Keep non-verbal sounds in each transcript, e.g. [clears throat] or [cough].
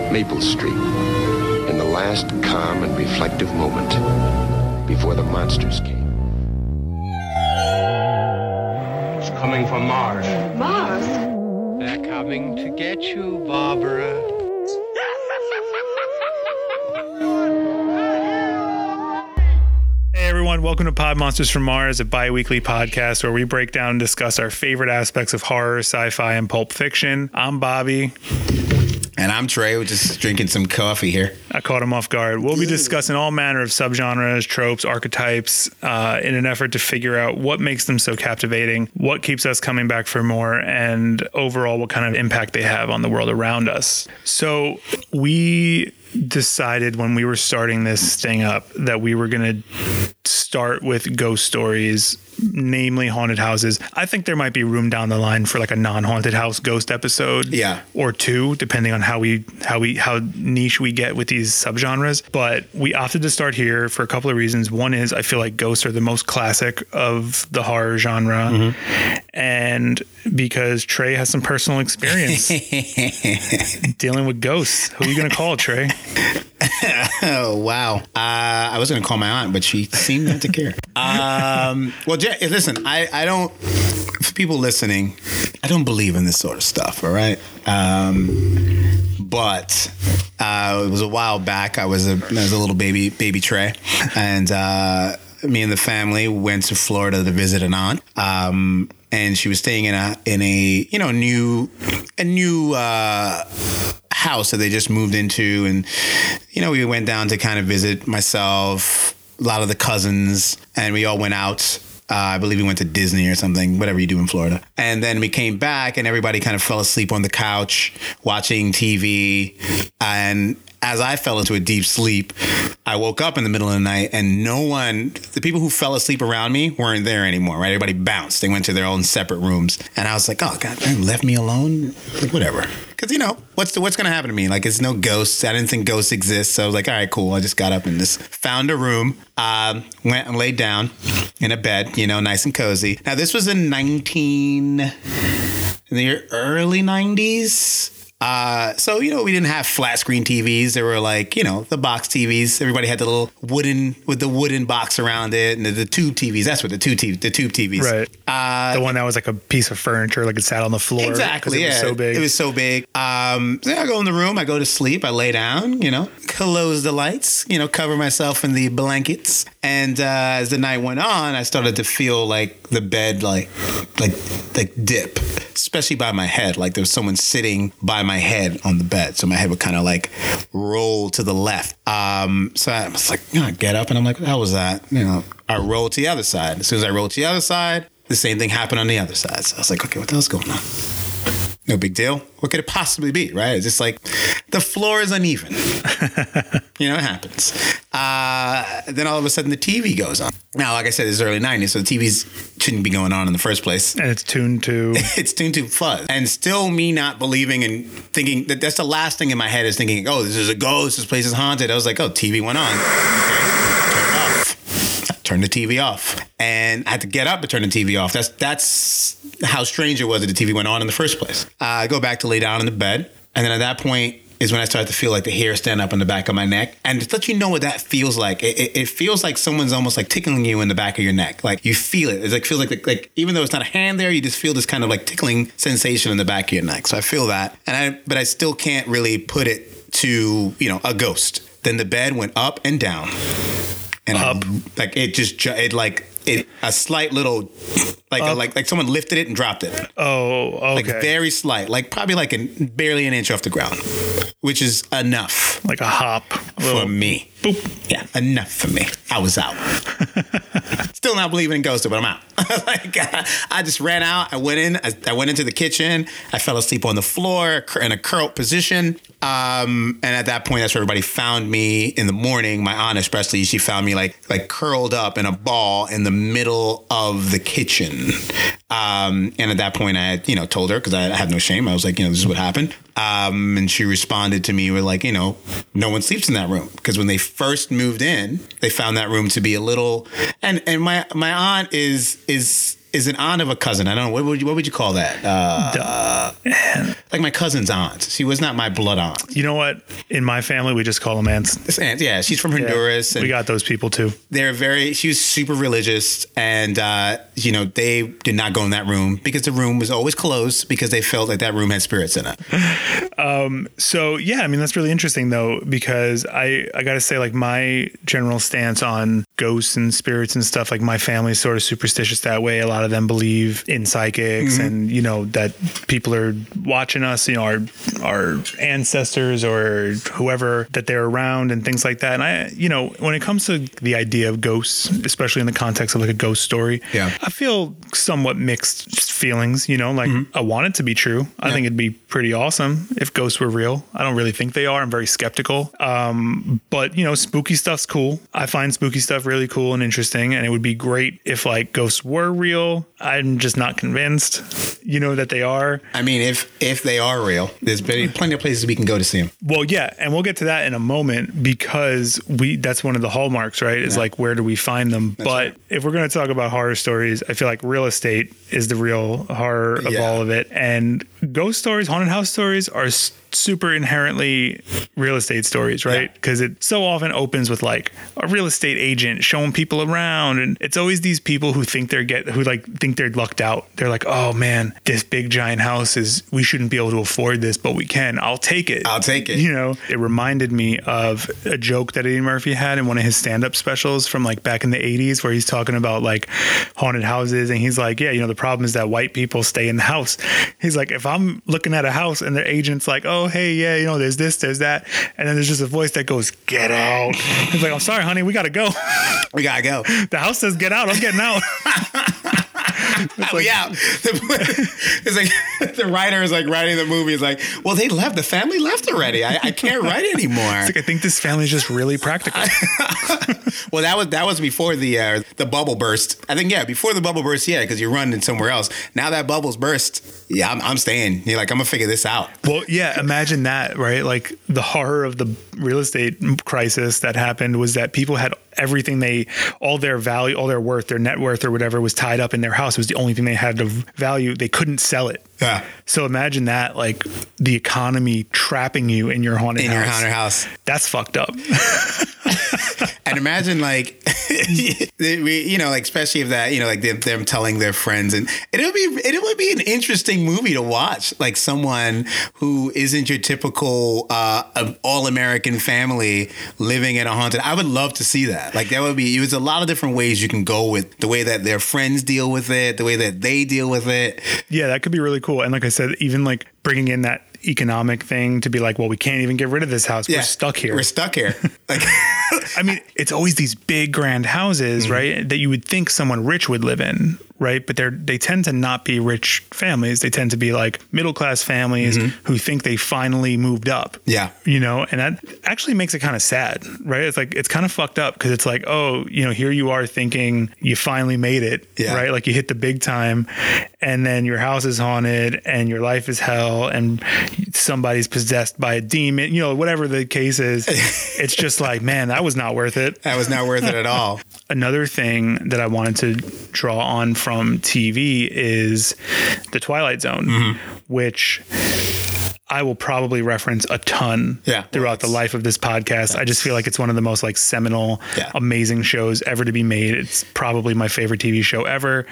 Maple Street, in the last calm and reflective moment before the monsters came. It's coming from Mars. Mars? They're coming to get you, Barbara. Hey everyone, welcome to Pod Monsters from Mars, a bi weekly podcast where we break down and discuss our favorite aspects of horror, sci fi, and pulp fiction. I'm Bobby. And I'm Tre, we're just drinking some coffee here. I caught him off guard. We'll be discussing all manner of subgenres, tropes, archetypes uh, in an effort to figure out what makes them so captivating, what keeps us coming back for more, and overall what kind of impact they have on the world around us. So, we decided when we were starting this thing up that we were going to start with ghost stories namely haunted houses. I think there might be room down the line for like a non-haunted house ghost episode Yeah. or two depending on how we how we how niche we get with these subgenres. But we opted to start here for a couple of reasons. One is i feel like ghosts are the most classic of the horror genre. And because Tre has some personal experience [laughs] dealing with ghosts. Who are you going to call Tre? [laughs] Oh wow! Uh, I was going to call my aunt, but she seemed not to care. [laughs] Um, well, listen, I, I don't. For people listening, I don't believe in this sort of stuff. All right, um, but uh, it was a while back. I was a I was a little baby baby Tre, and uh, me and the family went to Florida to visit an aunt. Um, and she was staying in a in a you know new a new uh, house that they just moved into, and you know we went down to kind of visit myself, a lot of the cousins, and we all went out. Uh, I believe we went to Disney or something, whatever you do in Florida. And then we came back, and everybody kind of fell asleep on the couch watching TV. And as I fell into a deep sleep, I woke up in the middle of the night, and no one, the people who fell asleep around me, weren't there anymore. Right? Everybody bounced. They went to their own separate rooms, and I was like, "Oh God, they left me alone." Like whatever, because you know what's the, what's gonna happen to me? Like it's no ghosts. I didn't think ghosts exist, so I was like, "All right, cool." I just got up and just found a room, um, went and laid down in a bed, you know, nice and cozy. Now this was in nineteen in the early 90s. Uh, so you know we didn't have flat screen TVs. There were like you know the box TVs. Everybody had the little wooden with the wooden box around it, and the, the tube TVs. That's what the tube TV, the tube TVs. Right. Uh, the one that was like a piece of furniture, like it sat on the floor. Exactly. It was yeah. so big. It was so big. Um, so I go in the room. I go to sleep. I lay down. You know, close the lights. You know, cover myself in the blankets. And uh, as the night went on, I started to feel like the bed, like, like, like dip, especially by my head. Like there was someone sitting by my head on the bed, so my head would kind of like roll to the left. Um, so I was like, you know, I get up and I'm like, hell was that? You know, I roll to the other side. As soon as I roll to the other side, the same thing happened on the other side. So I was like, okay, what the hell's going on? No big deal. What could it possibly be, right? It's just like the floor is uneven. [laughs] you know, it happens. Uh, then all of a sudden the TV goes on. Now, like I said, it's early 90s, so the TVs shouldn't be going on in the first place. and it's tuned to [laughs] It's tuned to fuzz. And still me not believing and thinking that that's the last thing in my head is thinking, oh, this is a ghost, this place is haunted. I was like, oh, TV went on. Okay, turn it the TV off. And I had to get up and turn the TV off. That's that's how strange it was that the TV went on in the first place. I go back to lay down in the bed. And then at that point is when I started to feel like the hair stand up on the back of my neck. And to let you know what that feels like, it, it, it feels like someone's almost like tickling you in the back of your neck. Like you feel it. It's like feels like, like like even though it's not a hand there, you just feel this kind of like tickling sensation in the back of your neck. So I feel that. And I but I still can't really put it to, you know, a ghost. Then the bed went up and down. And I- like it just ju- it like it a slight little like a, like like someone lifted it and dropped it. Oh okay. like very slight like probably like an barely an inch off the ground which is enough like a hop. for little- me boop. yeah enough for me. I was out. [laughs] Still not believing in ghosts but i'm out. [laughs] Like I, I just ran out. I went in. I, I went into the kitchen. I fell asleep on the floor in a curled position. Um, and at that point that's where everybody found me in the morning. My aunt especially she found me like like curled up in a ball in the middle of the kitchen. Um, and at that point i had you know told her because I, I had no shame. I was like you know this is what happened. Um, and she responded to me with like you know no one sleeps in that room. Because when they first moved in they found that room to be a little and and my my aunt is is is an aunt of a cousin. I don't know what would you, what would you call that? Uh, like my cousin's aunt. She was not my blood aunt. You know what? In my family, we just call them aunts. This aunt, yeah, she's from Honduras. and We got those people too. they're very. She was super religious, and uh, you know they did not go in that room because the room was always closed because they felt like that room had spirits in it. [laughs] Um, so yeah, I mean that's really interesting though because I I gotta say like my general stance on ghosts and spirits and stuff like my family's sort of superstitious that way. A lot of them believe in psychics and you know that people are watching us, you know our our ancestors or whoever that they're around and things like that. And I you know when it comes to the idea of ghosts, especially in the context of like a ghost story, Yeah. I feel somewhat mixed feelings. You know, like I want it to be true. I think it'd be pretty awesome if ghosts were real. I don't really think they are. I'm very skeptical. Um, but you know, spooky stuff's cool. I find spooky stuff really cool and interesting, and it would be great if like ghosts were real. I'm just not convinced. You know that they are. I mean, if if they are real, there's plenty, of places we can go to see them. Well, yeah, and we'll get to that in a moment because we that's one of the hallmarks, right? Is like where do we find them? but right. if we're going to talk about horror stories, I feel like real estate is the real horror of Yeah. all of it, and ghost stories, haunted house stories are s- super inherently real estate stories, right? Yeah. Because it so often opens with like a real estate agent showing people around, and it's always these people who think they're get who like think they're lucked out. They're like, oh man, this big giant house is we shouldn't be able to afford this, but we can. I'll take it. I'll take it. You know, it reminded me of a joke that Eddie Murphy had in one of his stand-up specials from like back in the 80s where he's talking about like haunted houses and he's like, yeah, you know, the problem is that white people stay in the house. He's like, if I'm looking at a house and the agent's like, oh, hey, yeah, you know, there's this, there's that, and then there's just a voice that goes, get out. He's like, I'm sorry, honey, we got to go. [laughs] We gotta go. The house says get out. I'm getting out. [laughs] [laughs] we out. [laughs] it's like [laughs] the writer is like writing the movie. Is like, well, they left. The family left already. I, I can't write anymore. Like, I think this family is just really practical. well, that was that was before the uh, the bubble burst. I think yeah, before the bubble burst, yeah, because you're running somewhere else. Now that bubble's burst, yeah, I'm, I'm staying. You're like, I'm gonna figure this out. Well, yeah, imagine that, right? Like the horror of the real estate crisis that happened was that people had everything they, all their value, all their worth, their net worth or whatever was tied up in their house. It was the only thing they had of value. They couldn't sell it. Yeah. So imagine that, like the economy trapping you in your haunted In house. your haunted house. That's fucked up. [laughs] And imagine like, [laughs] we- you know, like especially if that, you know, like them, them telling their friends, and it would be it would be an interesting movie to watch. Like someone who isn't your typical uh, all American family living in a haunted. I would love to see that. Like that would be. There's a lot of different ways you can go with the way that their friends deal with it, the way that they deal with it. yeah, that could be really cool. And like I said, even like bringing in that economic thing to be like, well, we can't even get rid of this house. We're stuck here. We're stuck here. [laughs] Like. I mean, it's always these big grand houses, mm-hmm. right? That you would think someone rich would live in, right? But they're they tend to not be rich families. They tend to be like middle class families mm-hmm. who think they finally moved up. Yeah. You know, and that actually makes it kind of sad, right? It's like it's kind of fucked up because it's like, oh, you know, here you are thinking you finally made it, Yeah. right? Like you hit the big time and then your house is haunted and your life is hell and somebody's possessed by a demon, you know, whatever the case is. [laughs] it's just like, man, that was not worth it. That was not worth it at all. [laughs] Another thing that I wanted to draw on from TV is the Twilight Zone, Mm-hmm. which I will probably reference a ton Yeah. throughout the life of this podcast. I just feel like it's one of the most like seminal, Yeah. amazing shows ever to be made. It's probably my favorite TV show ever.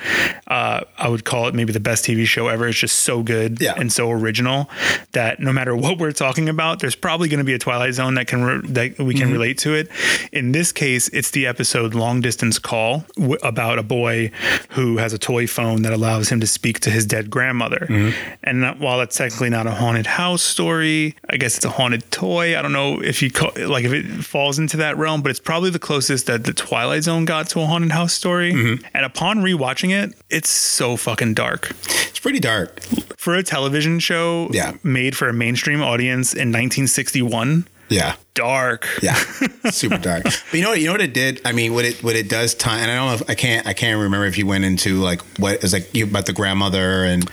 Uh, I would call it maybe the best TV show ever. It's just so good Yeah. and so original that no matter what we're talking about, there's probably going to be a Twilight Zone that can re- that we can mm-hmm. relate to it. In this case, it's the episode "Long Distance Call" w- about a boy who has a toy phone that allows him to speak to his dead grandmother. Mm-hmm. And that, while that's technically not a haunted house story, I guess it's a haunted toy. I don't know if you call, like if it falls into that realm, but it's probably the closest that the Twilight Zone got to a haunted house story. Mm-hmm. And upon rewatching it, it's so fucking dark It's pretty dark. for a television show Yeah. made for a mainstream audience in 1961 Yeah. dark Yeah, [laughs] super dark. But you know what? You know what it did. I mean, what it what it does time. And I don't know if I can't I can't remember if you went into like what is like you about the grandmother and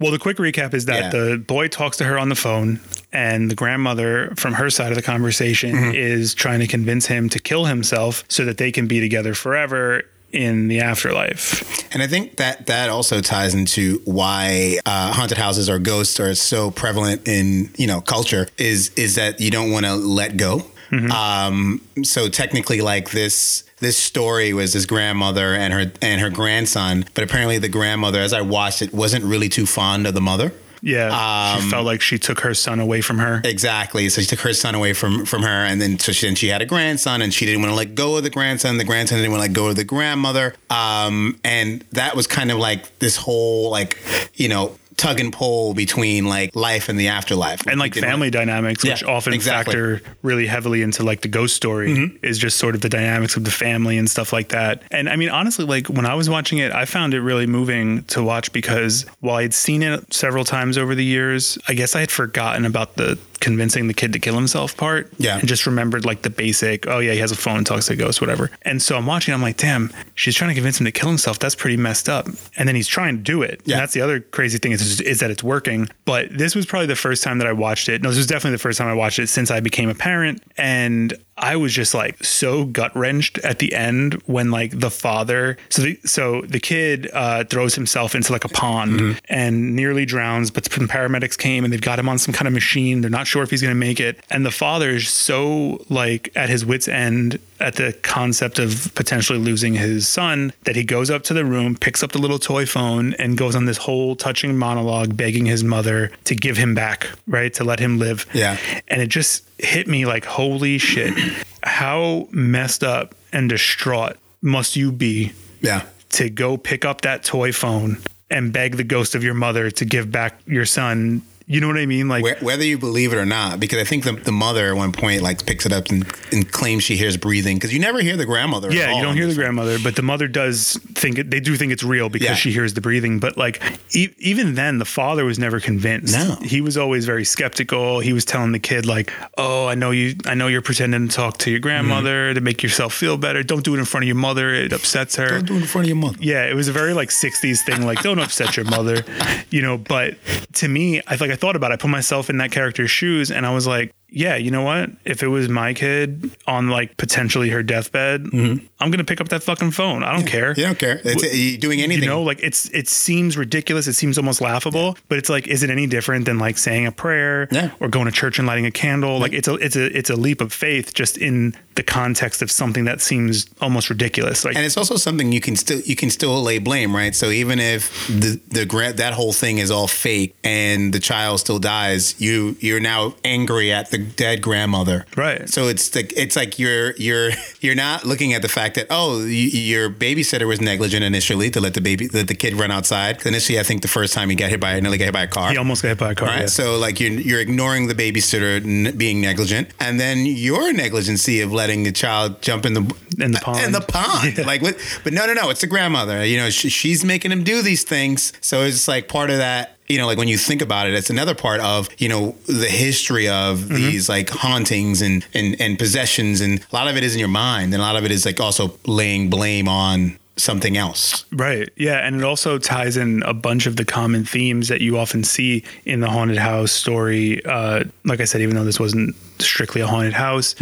well the quick recap is that Yeah. the boy talks to her on the phone and the grandmother from her side of the conversation Mm-hmm. is trying to convince him to kill himself so that they can be together forever in the afterlife. And I think that that also ties into why uh, haunted houses or ghosts are so prevalent in you know culture is is that you don't want to let go. Um, so technically, like this this story was this grandmother and her and her grandson, but apparently the grandmother, as I watched it, wasn't really too fond of the mother. Yeah, she Um, felt like she took her son away from her. Exactly. So she took her son away from from her, and then so she, then she had a grandson, and she didn't want to let go of the grandson. The grandson didn't want to let go of the grandmother. Um, and that was kind of like this whole like you know tug and pull between like life and the afterlife, and like family dynamics, which Yeah, often exactly. Mm-hmm. factor really heavily into like the ghost story, is just sort of the dynamics of the family and stuff like that. And I mean, honestly, like when I was watching it, I found it really moving to watch because while I'd seen it several times over the years, I guess I had forgotten about the convincing the kid to kill himself part. Yeah. And just remembered like the basic, oh yeah, he has a phone, talks to ghosts, whatever. And so I'm watching, I'm like, damn, she's trying to convince him to kill himself. That's pretty messed up. And then he's trying to do it. Yeah. And that's the other crazy thing is, is that it's working. But this was probably the first time that I watched it. No, this was definitely the first time I watched it since I became a parent. And I was just like so gut wrenched at the end when like the father, so the so the kid uh, throws himself into like a pond and nearly drowns, but some paramedics came and they've got him on some kind of machine. They're not sure if he's going to make it, and the father is so like at his wits end at the concept of potentially losing his son that he goes up to the room, picks up the little toy phone, and goes on this whole touching monologue begging his mother to give him back, right? To let him live. Yeah. And it just hit me like, holy shit. How messed up and distraught must you be Yeah. to go pick up that toy phone and beg the ghost of your mother to give back your son? You know what I mean? Like, Whether you believe it or not, because I think the, the mother at one point like picks it up and, and claims she hears breathing because you never hear the grandmother. at Yeah, you don't hear the one. grandmother, but the mother does think it, they do think it's real because Yeah. she hears the breathing. But like e- even then, the father was never convinced. No. he was always very skeptical. He was telling the kid like, "Oh, I know you. I know you're pretending to talk to your grandmother Mm-hmm. to make yourself feel better. Don't do it in front of your mother. It upsets her." Don't do it in front of your mother. Yeah, it was a very like '60s thing, like don't upset your mother, you know. But to me, I like I thought about. it. I put myself in that character's shoes, and I was like, yeah, you know what? If it was my kid on like potentially her deathbed, mm-hmm. I'm gonna pick up that fucking phone. I don't care. You don't care. It's, you doing anything. You know, like it's it seems ridiculous. It seems almost laughable, but it's like, is it any different than like saying a prayer Yeah. or going to church and lighting a candle? Like it's a it's a it's a leap of faith just in the context of something that seems almost ridiculous. Like and it's also something you can still you can still lay blame, right? So even if the the that whole thing is all fake and the child still dies, you you're now angry at the dead grandmother, Right. So it's like it's like you're you're [laughs] you're not looking at the fact that oh your babysitter was negligent initially to let the baby let the kid run outside. Initially, I think the first time he got hit by nearly got hit by a car. he almost got hit by a car. Right. yeah. So like you're you're ignoring the babysitter n- being negligent, and then your negligency of letting the child jump in the In the pond. In the pond. [laughs] Yeah. Like what? But no, no, no. It's the grandmother. You know, sh- she's making him do these things. So it's like part of that. You know, like when you think about it, it's another part of you know the history of Mm-hmm. these like hauntings and, and and possessions, and a lot of it is in your mind, and a lot of it is like also laying blame on something else. Right. Yeah. And it also ties in a bunch of the common themes that you often see in the haunted house story. Uh, like I said, even though this wasn't strictly a haunted house,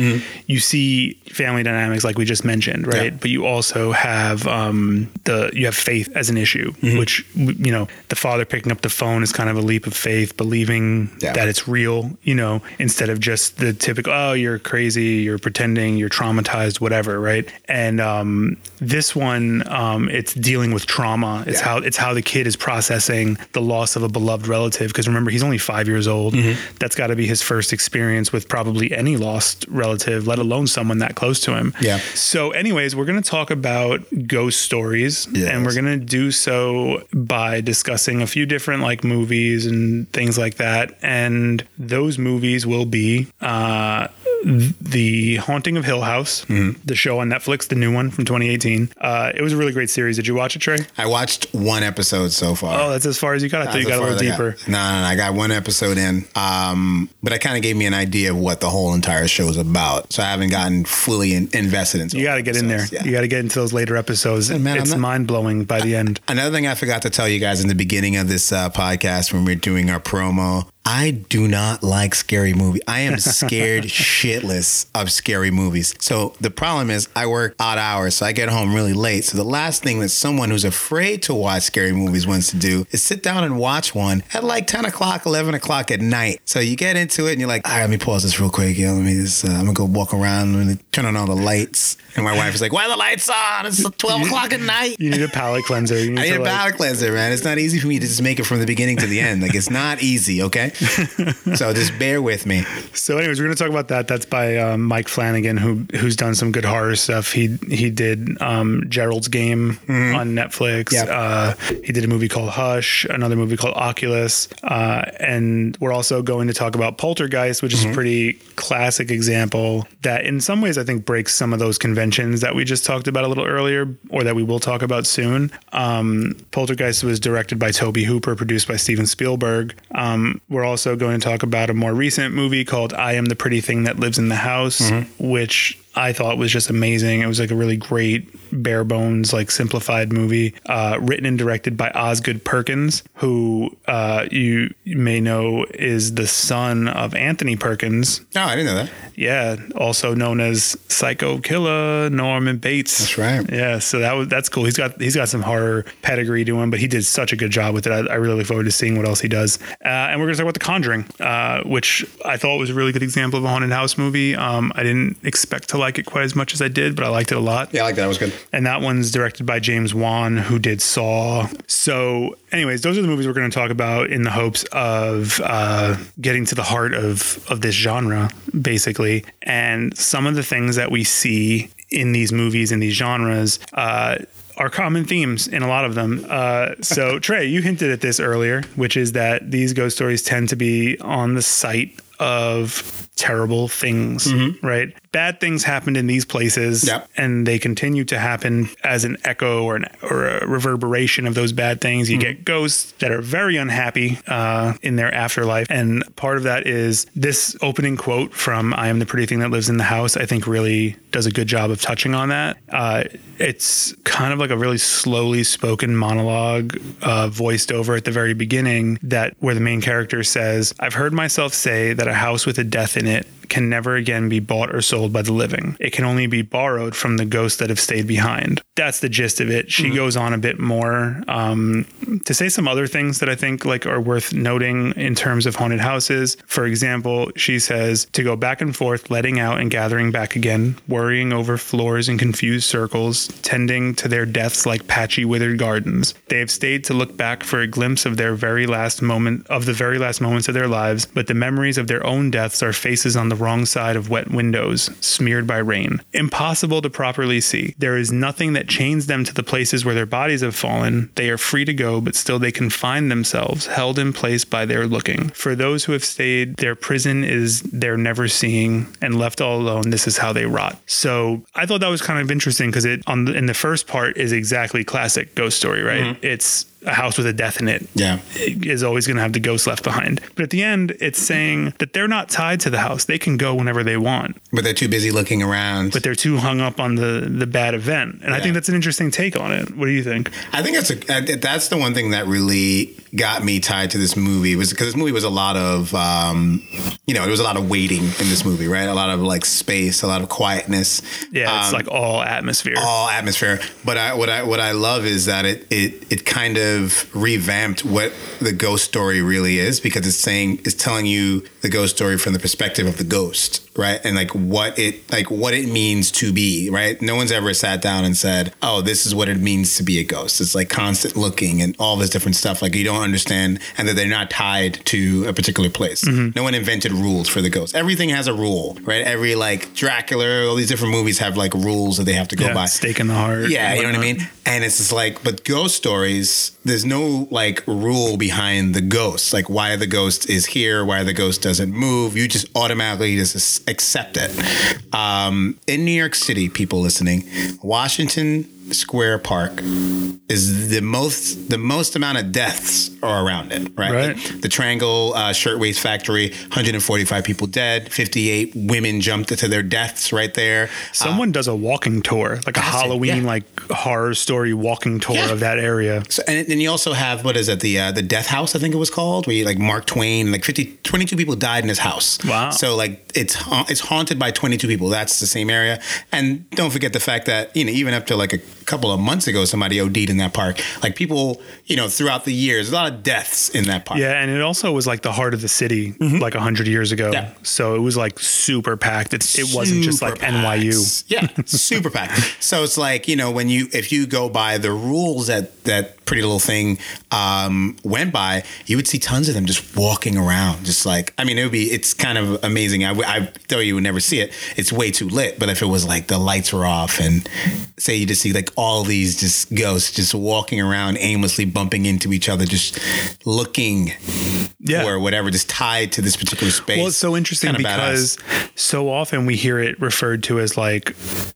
you see family dynamics like we just mentioned, right? Yeah. But you also have um, the you have faith as an issue, which you know the father picking up the phone is kind of a leap of faith, believing Yeah. that it's real, you know, instead of just the typical oh you're crazy, you're pretending, you're traumatized, whatever, right? And um, this one, um, it's dealing with trauma. It's Yeah. how it's how the kid is processing the loss of a beloved relative. Because remember, he's only five years old. That's got to be his first experience with probably any lost relative, let alone someone that close to him. Yeah. So, anyways, we're going to talk about ghost stories, Yes. and we're going to do so by discussing a few different like movies and things like that. And those movies will be uh, the Haunting of Hill House, Mm-hmm. the show on Netflix, the new one from 2018. Uh, it was a really great series. Did you watch it, Tre? I watched one episode so far. Oh, that's as far as you got. I thought you got a little far as I deeper. No, no, no, I got one episode in. Um, but it kind of gave me an idea of what the whole entire show is about. So I haven't gotten fully invested in, invested into. You got to get in there. Yeah. You got to get into those later episodes. man, it's mind blowing by the end. Another thing I forgot to tell you guys in the beginning of this uh, podcast when we're doing our promo. I do not like scary movies. I am [laughs] scared shitless of scary movies. So the problem is I work odd hours, so I get home really late. So the last thing that someone who's afraid to watch scary movies wants to do is sit down and watch one at like 10 o'clock, 11 o'clock at night. So you get into it and you're like, all right, let me pause this real quick. Yeah, let me just, uh, I'm gonna go walk around and turn on all the lights. And my wife is like, why are the lights on? It's [laughs] 12 o'clock at night. You need a palate cleanser. You need [laughs] I need a like- palate cleanser, man. It's not easy for me to just make it from the beginning to the end. Like it's not easy, okay? [laughs] so just bear with me. So, anyways, we're going to talk about that. That's by um, Mike Flanagan, who who's done some good horror stuff. He he did um, Gerald's Game on Netflix. Mm-hmm. Yep. Uh, he did a movie called Hush, another movie called Oculus, uh, and we're also going to talk about Poltergeist, which is Mm-hmm. a pretty classic example that, in some ways, I think breaks some of those conventions that we just talked about a little earlier, or that we will talk about soon. Um, Poltergeist was directed by Tobe Hooper, produced by Steven Spielberg. Um, we're also going to talk about a more recent movie called I Am the Pretty Thing That Lives in the House, mm-hmm. which I thought was just amazing. It was like a really great, bare bones, like simplified movie, uh, written and directed by Osgood Perkins, who uh, you may know is the son of Anthony Perkins. No, I didn't know that. Yeah, also known as Psycho Killer Norman Bates. That's right. Yeah, so that was that's cool. He's got he's got some horror pedigree to him, but he did such a good job with it. I, I really look forward to seeing what else he does. Uh, and we're gonna talk about The Conjuring, uh, which I thought was a really good example of a haunted house movie. Um, I didn't expect to like it quite as much as I did, but I liked it a lot. Yeah, I like that. It was good. And that one's directed by James Wan, who did Saw. So, anyways, those are the movies we're going to talk about in the hopes of uh, getting to the heart of of this genre, basically. And some of the things that we see in these movies in these genres. Uh, are common themes in a lot of them. Uh, so, [laughs] Tre, you hinted at this earlier, which is that these ghost stories tend to be on the site of terrible things, right? Bad things happened in these places, Yep. and they continue to happen as an echo or an or a reverberation of those bad things. You get ghosts that are very unhappy uh, in their afterlife, and part of that is this opening quote from "I am the pretty thing that lives in the house." I think really does a good job of touching on that. Uh, it's kind of like a really slowly spoken monologue, uh, voiced over at the very beginning, that where the main character says, "I've heard myself say that a house with a death in it." Can never again be bought or sold by the living. It can only be borrowed from the ghosts that have stayed behind. That's the gist of it. She goes on a bit more um, to say some other things that I think like are worth noting in terms of haunted houses. For example, she says to go back and forth, letting out and gathering back again, worrying over floors in confused circles, tending to their deaths like patchy withered gardens. They have stayed to look back for a glimpse of their very last moment of the very last moments of their lives, but the memories of their own deaths are faces on the wrong side of wet windows, smeared by rain. Impossible to properly see. There is nothing that chains them to the places where their bodies have fallen. They are free to go, but still they confine themselves, held in place by their looking. For those who have stayed, their prison is their never seeing, and left all alone, this is how they rot. So I thought that was kind of interesting because it on the, in the first part is exactly classic ghost story, right? Mm-hmm. It's a house with a death in it Yeah. is always going to have the ghost left behind. But at the end, it's saying that they're not tied to the house. They can go whenever they want, But they're too busy looking around. but they're too hung up on the the bad event. And I think that's an interesting take on it. What do you think? I think that's a uh, that's the one thing that really got me tied to this movie was because this movie was a lot of um, you know it was a lot of waiting in this movie, right? A lot of like space, a lot of quietness. Yeah, it's Um, like all atmosphere. all atmosphere. But I, what I what I love is that it it it kind of revamped what the ghost story really is because it's saying it's telling you the ghost story from the perspective of the ghost, right? And like what it like what it means to be, right? No one's ever sat down and said, "Oh, this is what it means to be a ghost." It's like constant looking and all this different stuff. Like you don't understand, and that they're not tied to a particular place. No one invented rules for the ghost. Everything has a rule, right? Every like Dracula, all these different movies have like rules that they have to go yeah, by. stake in the heart. Yeah, you know what I mean? And it's just like, but ghost stories, there's no like rule behind the ghost, like why the ghost is here, why the ghost doesn't move. You just automatically just accept it. Um, in New York City, people listening, Washington Square Park is the most the most amount of deaths are around it, right? Right. The, the Triangle uh, Shirtwaist Factory, 145 people dead, 58 women jumped to their deaths right there. Someone does a walking tour, like a Halloween, yeah. like horror story walking tour Yeah. of that area. So, and then you also have what is it the uh, the Death House I think it was called where you like Mark Twain like 50 22 people died in his house. Wow. So like it's ha- it's haunted by 22 people. That's the same area. And don't forget the fact that you know even up to like a couple of months ago somebody OD'd in that park. Like people you know throughout the years a lot of deaths in that park. Yeah, and it also was like the heart of the city, like a hundred years ago. Mm-hmm. Yeah. So it was like super packed. It, it wasn't just like packed. NYU. Yeah, super packed. [laughs] So it's like you know when you if you go by the rules that that Pretty Little Thing um, went by, you would see tons of them just walking around, just like I mean it would be it's kind of amazing. I though you would never see it, it's way too lit. But if it was like the lights were off and say you just see like all these just ghosts just walking around aimlessly bumping into each other, just looking Yeah. or whatever, just tied to this particular space. Well, it's so interesting Kinda because badass. so often we hear it referred to as like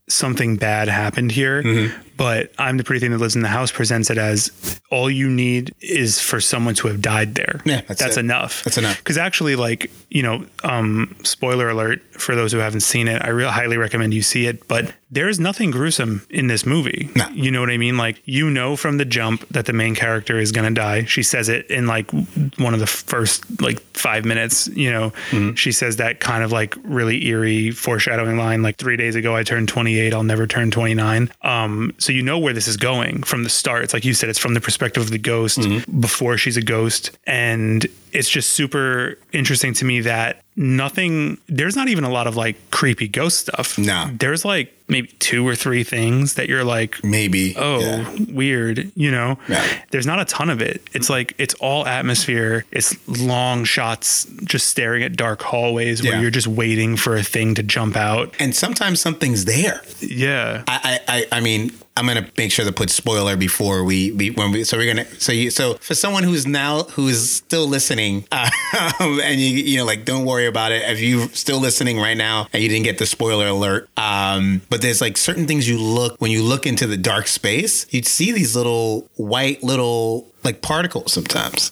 something bad happened here. Mm-hmm. But I'm the pretty thing that lives in the house presents it as all you need is for someone to have died there. Yeah, that's it. enough. That's enough. Because actually, like you know, um, spoiler alert for those who haven't seen it, I really highly recommend you see it. But there's nothing gruesome in this movie. No. You know what I mean? Like you know from the jump that the main character is gonna die. She says it in like one of the first like five minutes. You know, Mm-hmm. she says that kind of like really eerie foreshadowing line. Like three days ago, I turned 28. I'll never turn 29. Um, so you know where this is going from the start. It's like you said, it's from the perspective of the ghost Mm-hmm. before she's a ghost, and it's just super interesting to me that nothing. There's not even a lot of like creepy ghost stuff. No. there's like maybe two or three things that you're like, maybe oh yeah. weird you know Yeah. there's not a ton of it it's like it's all atmosphere it's long shots just staring at dark hallways where Yeah. you're just waiting for a thing to jump out and sometimes something's there. yeah I, I, I- I mean, I'm gonna make sure to put spoiler before we, we when we. So we're gonna. So you. So for someone who's now who is still listening, uh, [laughs] and you you know like don't worry about it if you're still listening right now and you didn't get the spoiler alert. Um, but there's like certain things you look when you look into the dark space, you'd see these little white little like particles sometimes.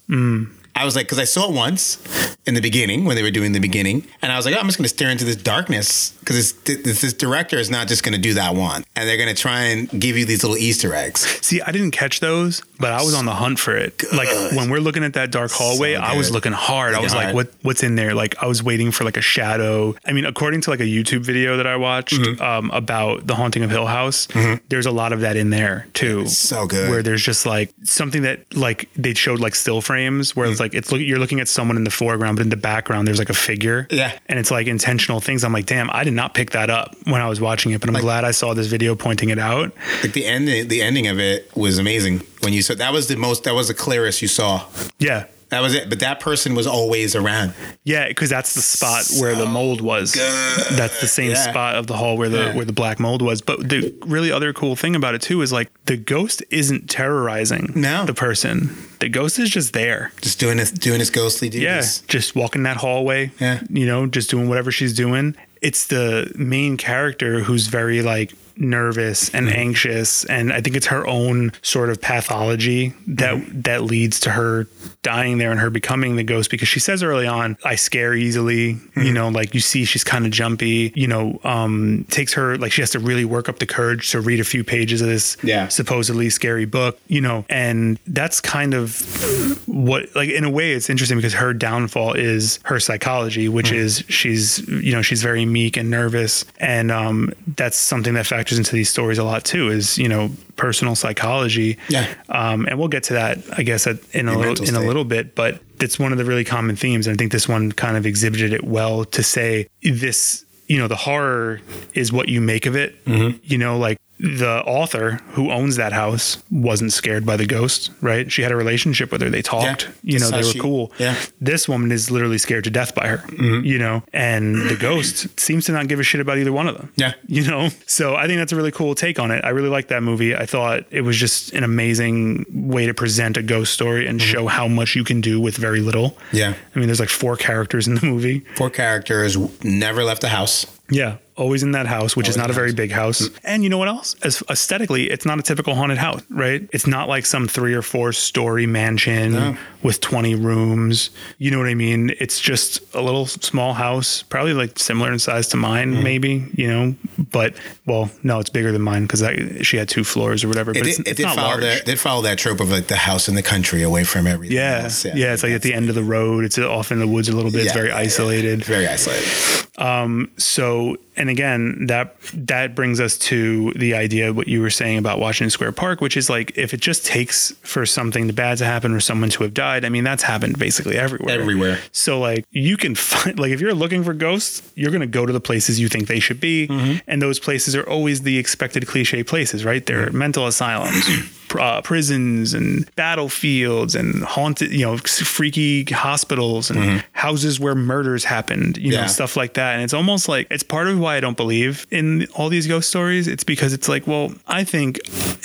I was like, because I saw it once in the beginning when they were doing the beginning, and I was like, oh, I'm just going to stare into this darkness because this, this, director is not just going to do that one, and they're going to try and give you these little Easter eggs. see i didn't catch those but i was on the hunt for it. Like when we're looking at that dark hallway So i was looking hard. I was like what what's in there? Like i was waiting for like a shadow. I mean according to like a youtube video that i watched Mm-hmm. um, about the haunting of hill house there's a lot of that in there too. So good. where there's just like something that like they showed like still frames where it's like it's you're looking at someone in the foreground, but in the background there's like a figure. Yeah. And it's like intentional things. I'm like, damn, I did not pick that up when I was watching it, but I'm glad I saw this video pointing it out. Like the ending, the ending of it was amazing when you said that was the most that was the clearest you saw. Yeah. That was it. But that person was always around. Yeah, because that's the spot where the mold was. That's the same Yeah. spot of the hall where the Yeah. where the black mold was. But the really other cool thing about it too is like the ghost isn't terrorizing No. the person. The ghost is just there. Just doing this, doing his ghostly duties. Yeah, just walking that hallway. Yeah. You know, just doing whatever she's doing. It's the main character who's very like nervous and Mm-hmm. anxious and I think it's her own sort of pathology that Mm-hmm. that leads to her dying there and her becoming the ghost because she says early on I scare easily, Mm-hmm. you know, like you see she's kind of jumpy, you know, um takes her like she has to really work up the courage to read a few pages of this Yeah. supposedly scary book, you know, and that's kind of what like in a way it's interesting because her downfall is her psychology which Mm. is she's you know she's very meek and nervous and um that's something that factors into these stories a lot too is you know personal psychology Yeah. um and we'll get to that i guess at, in a Your little in a little bit but it's one of the really common themes and i think this one kind of exhibited it well to say this you know the horror is what you make of it Mm-hmm. you know like the author who owns that house wasn't scared by the ghost right? She had a relationship with her. They talked. Yeah. you know they were she- cool. yeah. this woman is literally scared to death by her Mm-hmm. you know? And the ghost seems to not give a shit about either one of them. Yeah. you know? So i think that's a really cool take on it. I really like that movie. I thought it was just an amazing way to present a ghost story and show how much you can do with very little. Yeah. i mean there's like four characters in the movie. Four characters never left the house. Yeah, always in that house, which is not a very big house. Mm. And you know what else? As aesthetically, it's not a typical haunted house, right? It's not like some three or four story mansion with 20 rooms. You know what I mean? It's just a little small house, probably like similar in size to mine, mm-hmm. maybe, you know, but well, no, it's bigger than mine because she had two floors or whatever, It but did, it's, it it's did not follow large. that. Did follow that trope of like the house in the country, away from everything. Yeah, else. yeah, it's like at the end of the road. It's off in the woods a little bit. it's very yeah, yeah. isolated. Very isolated. Um, so and again that that brings us to the idea of what you were saying about washington square park which is like if it just takes for something bad to happen or someone to have died i mean that's happened basically everywhere. Everywhere. so like you can [laughs] find like if you're looking for ghosts you're going to go to the places you think they should be. Mm-hmm. And those places are always the expected cliche places right? They're mental asylums [clears throat] uh, prisons and battlefields and haunted you know freaky hospitals and houses where murders happened you know stuff like that. And it's almost like it's part of why i don't believe in all these ghost stories. It's because it's like well i think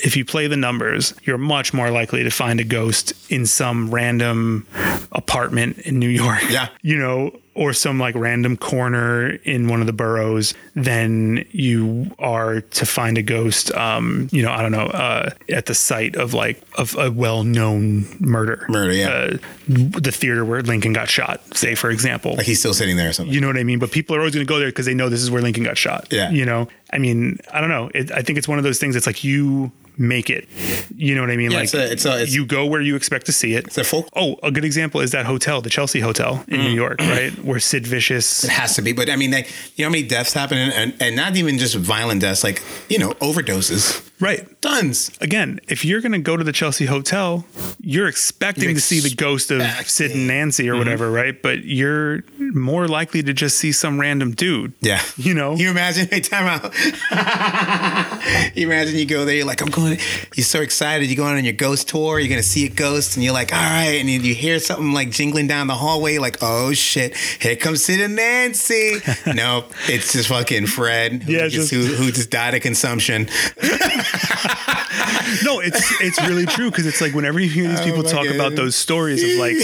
if you play the numbers you're much more likely to find a ghost in some random apartment in new york. Yeah. [laughs] you know or some like random corner in one of the boroughs than you are to find a ghost um you know i don't know uh at the site of like of a well-known murder Murder, yeah. uh, the theater where lincoln got shot say for example Like he's still sitting there or something. you know what I mean? But people are always going to go there because they know this is where Lincoln got shot. Yeah. You know, I mean, I don't know. It, I think it's one of those things. It's like you make it. You know what I mean? Yeah, like it's a- it's a- it's- you go where you expect to see it. It's a folk- Oh, a good example is that hotel, the Chelsea Hotel in Mm. New York, [clears throat] right? Where Sid Vicious. It has to be, but I mean, like you know, how many deaths happen, and, and, and not even just violent deaths, like you know, overdoses. Right. Tons. Again, if you're going to go to the Chelsea Hotel, you're expecting You're to see the ghost of Sid and Nancy or Mm-hmm. whatever, right? But you're more likely to just see some random dude. Yeah. You know? You imagine, hey, time out. [laughs] you imagine you go there, you're like, I'm going, you're so excited. You go on your ghost tour, you're going to see a ghost, and you're like, all right. And you, hear something like jingling down the hallway, like, oh shit, here comes Sid and Nancy. [laughs] no, it's just fucking Fred, who, Yeah, just, just- who, who just died of consumption. [laughs] [laughs] no, it's it's really true because it's like whenever you hear these people Oh talk God. about those stories of like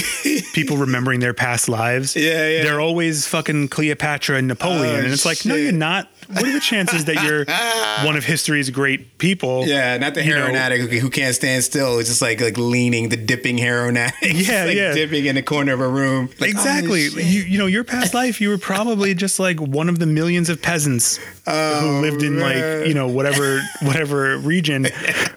[laughs] people remembering their past lives, Yeah, yeah. they're always fucking Cleopatra and Napoleon, Oh, and it's like, no, you're not. What are the chances that you're [laughs] one of history's great people? Yeah, not the heroin know, addict who, who can't stand still. It's just like like leaning, the dipping heroin addict. [laughs] Yeah, like yeah. dipping in the corner of a room. Like, oh, exactly. oh, you you know your past life, you were probably just like one of the millions of peasants who oh, lived in Oh, like you know whatever [laughs] whatever region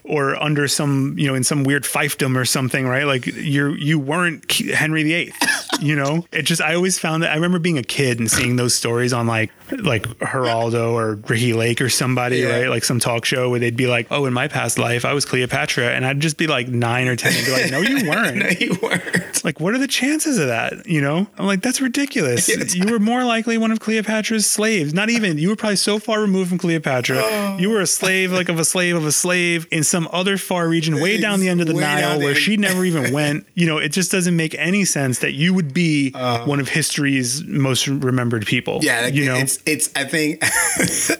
or under some you know in some weird fiefdom or something, right? Like you you weren't Henry VIII. You know, it just I always found that I remember being a kid and seeing those stories on like like Geraldo or Ricki Lake or somebody, Yeah. right? Like some talk show where they'd be like, "Oh, in my past life, I was Cleopatra," and I'd just be like nine or ten and be like, "No, you [laughs] weren't." no, you weren't. Like, what are the chances of that? You know, I'm like, that's ridiculous. [laughs] you were more likely one of Cleopatra's slaves. Not even, you were probably so far removed from Cleopatra. Oh. You were a slave, like of a slave of a slave in some other far region, way down the end of the Way Nile, where she never even went. [laughs] You know, it just doesn't make any sense that you would be Uh. one of history's most remembered people. Yeah, like, you know, it's it's. I think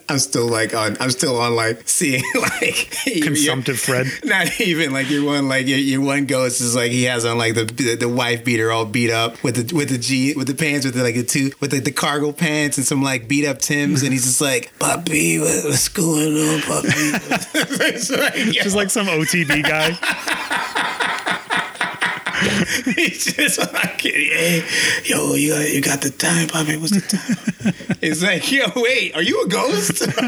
[laughs] I'm still like on. I'm still on like seeing [laughs] like consumptive Fred. [laughs] Not even like your one like your, your one ghost is like he has on like the, the the wife beater all beat up with the with the G with the pants with the, like the two with the, the cargo pants and some like beat up Tims and he's just like puppy what, what's going on puppy It's like, Just like some OTB guy. He's just like hey, yo you got, you got the time puppy what's the time? [laughs] It's like yo wait are you a ghost? [laughs]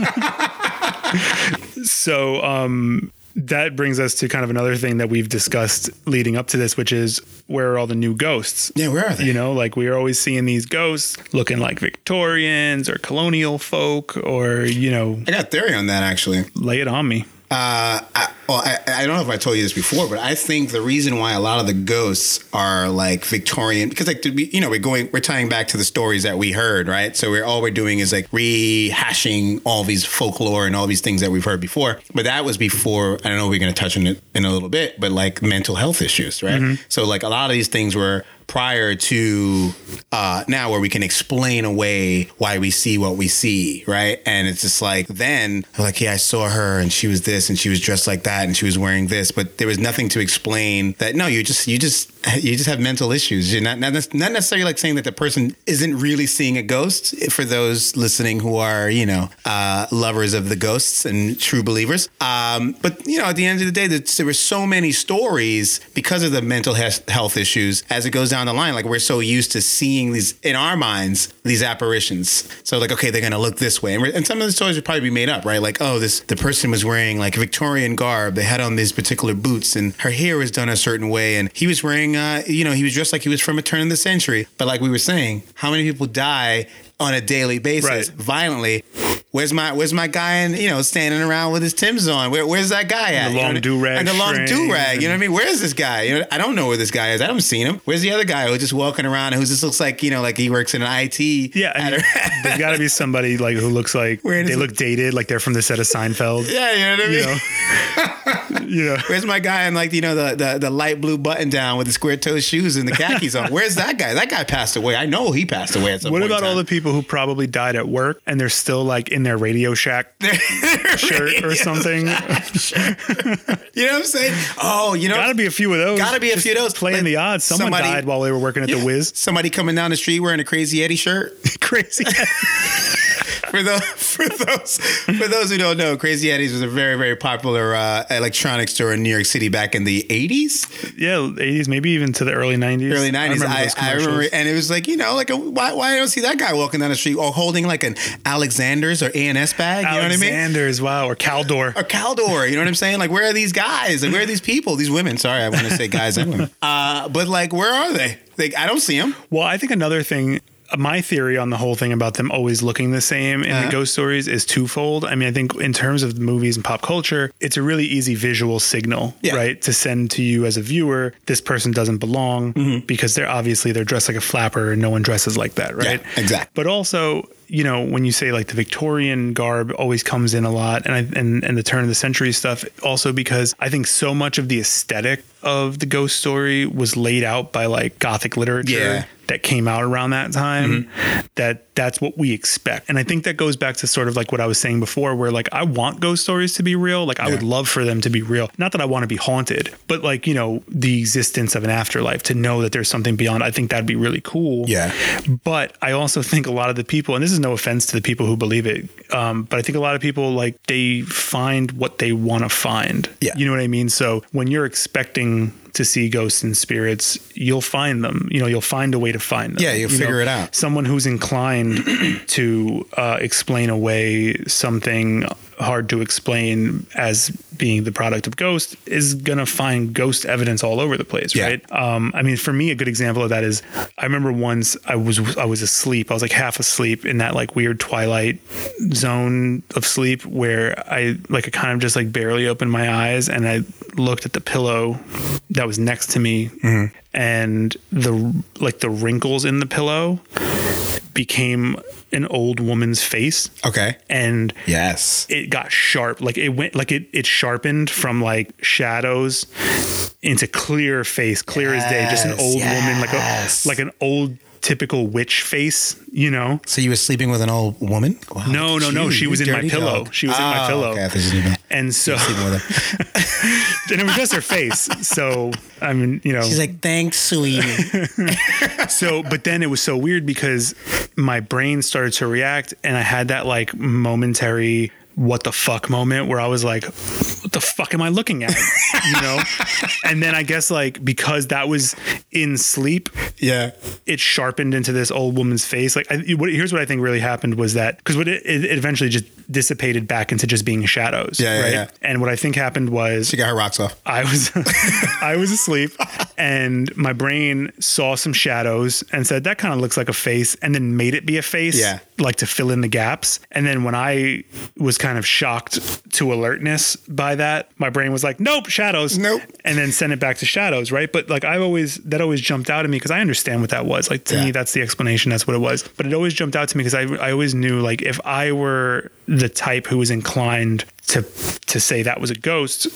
So um, that brings us to kind of another thing that we've discussed leading up to this, which is where are all the new ghosts? yeah where are they? You know, like we are always seeing these ghosts looking like Victorians or colonial folk, or you know, I got a theory on that actually. Lay it on me. Uh, I, well, I, I don't know if I told you this before, but I think the reason why a lot of the ghosts are like Victorian, because like to be, you know, we're going, we're tying back to the stories that we heard, right? So we're all we're doing is like rehashing all these folklore and all these things that we've heard before. But that was before. I don't know. if We're going to touch on it in a little bit, but like mental health issues, right? So like a lot of these things were prior to uh, now where we can explain away why we see what we see, right? And it's just like then like, yeah, I saw her and she was this and she was dressed like that and she was wearing this, but there was nothing to explain that. No, you just you just you just have mental issues. You're not not, necessarily like saying that the person isn't really seeing a ghost. For those listening who are you know uh, lovers of the ghosts and true believers, um, but you know at the end of the day, there were so many stories because of the mental health issues as it goes down the line. Like we're so used to seeing these in our minds these apparitions. So like okay, they're gonna look this way, and, and some of the stories would probably be made up, right? Like oh, this the person was wearing like Victorian garb. They had on these particular boots, and her hair was done a certain way, and he was wearing uh, you know he was dressed like he was from a turn of the century. But like we were saying, how many people die on a daily basis Right. violently? Where's my Where's my guy? And you know, standing around with his Tim's on. Where, where's that guy at? The long what do-rag and the long do rag. You know what I mean? Where's this guy? You know, I don't know where this guy is. I haven't seen him. Where's the other guy who's just walking around who just looks like you know, like he works in an IT? Yeah, I mean, there's got to be somebody like who looks like Where they does look dated, like they're from the set of Seinfeld. yeah, you know what I mean. You know, [laughs] you know. Where's my guy in like you know the, the the light blue button down with the square toe shoes and the khakis on? Where's that guy? That guy passed away. I know he passed away at some What about all the people who probably died at work and they're still like in their Radio Shack [laughs] shirt or something? You know what I'm saying? Oh, you know, Got to be a few of those. Gotta be a few of those. Playing the odds. Someone somebody- died while they were working at the Wiz. somebody coming down the street wearing a crazy Eddie shirt. [laughs] Crazy. [laughs] for those [laughs] for those for those who don't know, Crazy Eddie's was a very very popular uh, electronics store in New York City back in the 80s, yeah, 80s, maybe even to the early 90s. early 90s. I remember, I, I remember, and it was like you know, like a, why why I don't see that guy walking down the street or holding like an Alexander's or A&S bag? You know what I mean? Alexander's, wow, or Caldor. or Caldor. You know what I'm saying? Like, where are these guys? Like, where are these people? These women. Sorry, I want to say guys and women. [laughs] Uh, but like, where are they? Like, I don't see them. Well, I think another thing, my theory on the whole thing about them always looking the same in Uh-huh. the ghost stories is twofold. I mean, I think in terms of movies and pop culture, it's a really easy visual signal, Yeah. right? To send to you as a viewer, this person doesn't belong Mm-hmm. because they're obviously they're dressed like a flapper and no one dresses like that, right? exactly. But also, you know, when you say like the Victorian garb always comes in a lot, and I, and and the turn of the century stuff, also because I think so much of the aesthetic of the ghost story was laid out by like Gothic literature Yeah. that came out around that time. Mm-hmm. That that's what we expect, and I think that goes back to sort of like what I was saying before, where like I want ghost stories to be real. Like I would love for them to be real. Not that I want to be haunted, but like you know the existence of an afterlife to know that there's something beyond. I think that'd be really cool. Yeah. But I also think a lot of the people, and this is no offense to the people who believe it, um, but I think a lot of people like they find what they want to find. Yeah. You know what I mean? So when you're expecting to see ghosts and spirits, you'll find them. You know, you'll find a way to find them. Yeah, you'll You know, figure it out. Someone who's inclined [clears throat] to uh, explain away something hard to explain as being the product of ghost is gonna find ghost evidence all over the place, Yeah. right? Um, I mean, for me, a good example of that is I remember once I was I was asleep. I was like half asleep in that like weird twilight zone of sleep where I like I kind of just like barely opened my eyes and I looked at the pillow that was next to me and the like the wrinkles in the pillow became an old woman's face Okay. and Yes. it got sharp like it went like it it sharpened from like shadows into clear face clear as day just an Yes, old woman like a like an old typical witch face you know So you were sleeping with an old woman? Wow, No, no, no, she was in my pillow. dog. She was in my Oh, pillow. Okay, I thought you were and so sleeping with her. and it was just her face so i mean you know She's like, thanks, sweetie. [laughs] so but then it was so weird because my brain started to react and i had that like momentary what the fuck moment where i was like what the fuck am i looking at you know [laughs] and then i guess like because that was in sleep yeah. it sharpened into this old woman's face like I, what, here's what i think really happened was that because what it, it eventually just dissipated back into just being shadows Yeah, yeah, right yeah. and what i think happened was She got her rocks off. I was [laughs] I was asleep and my brain saw some shadows and said that kind of looks like a face and then made it be a face Yeah. like to fill in the gaps and then when I was kind of shocked to alertness by that. My brain was like nope shadows. Nope. and then sent it back to shadows right? But like I've always that always jumped out at me because I understand what that was. Like to Yeah. me that's the explanation. That's what it was. But it always jumped out to me because I, I always knew like if I were the type who was inclined to to say that was a ghost,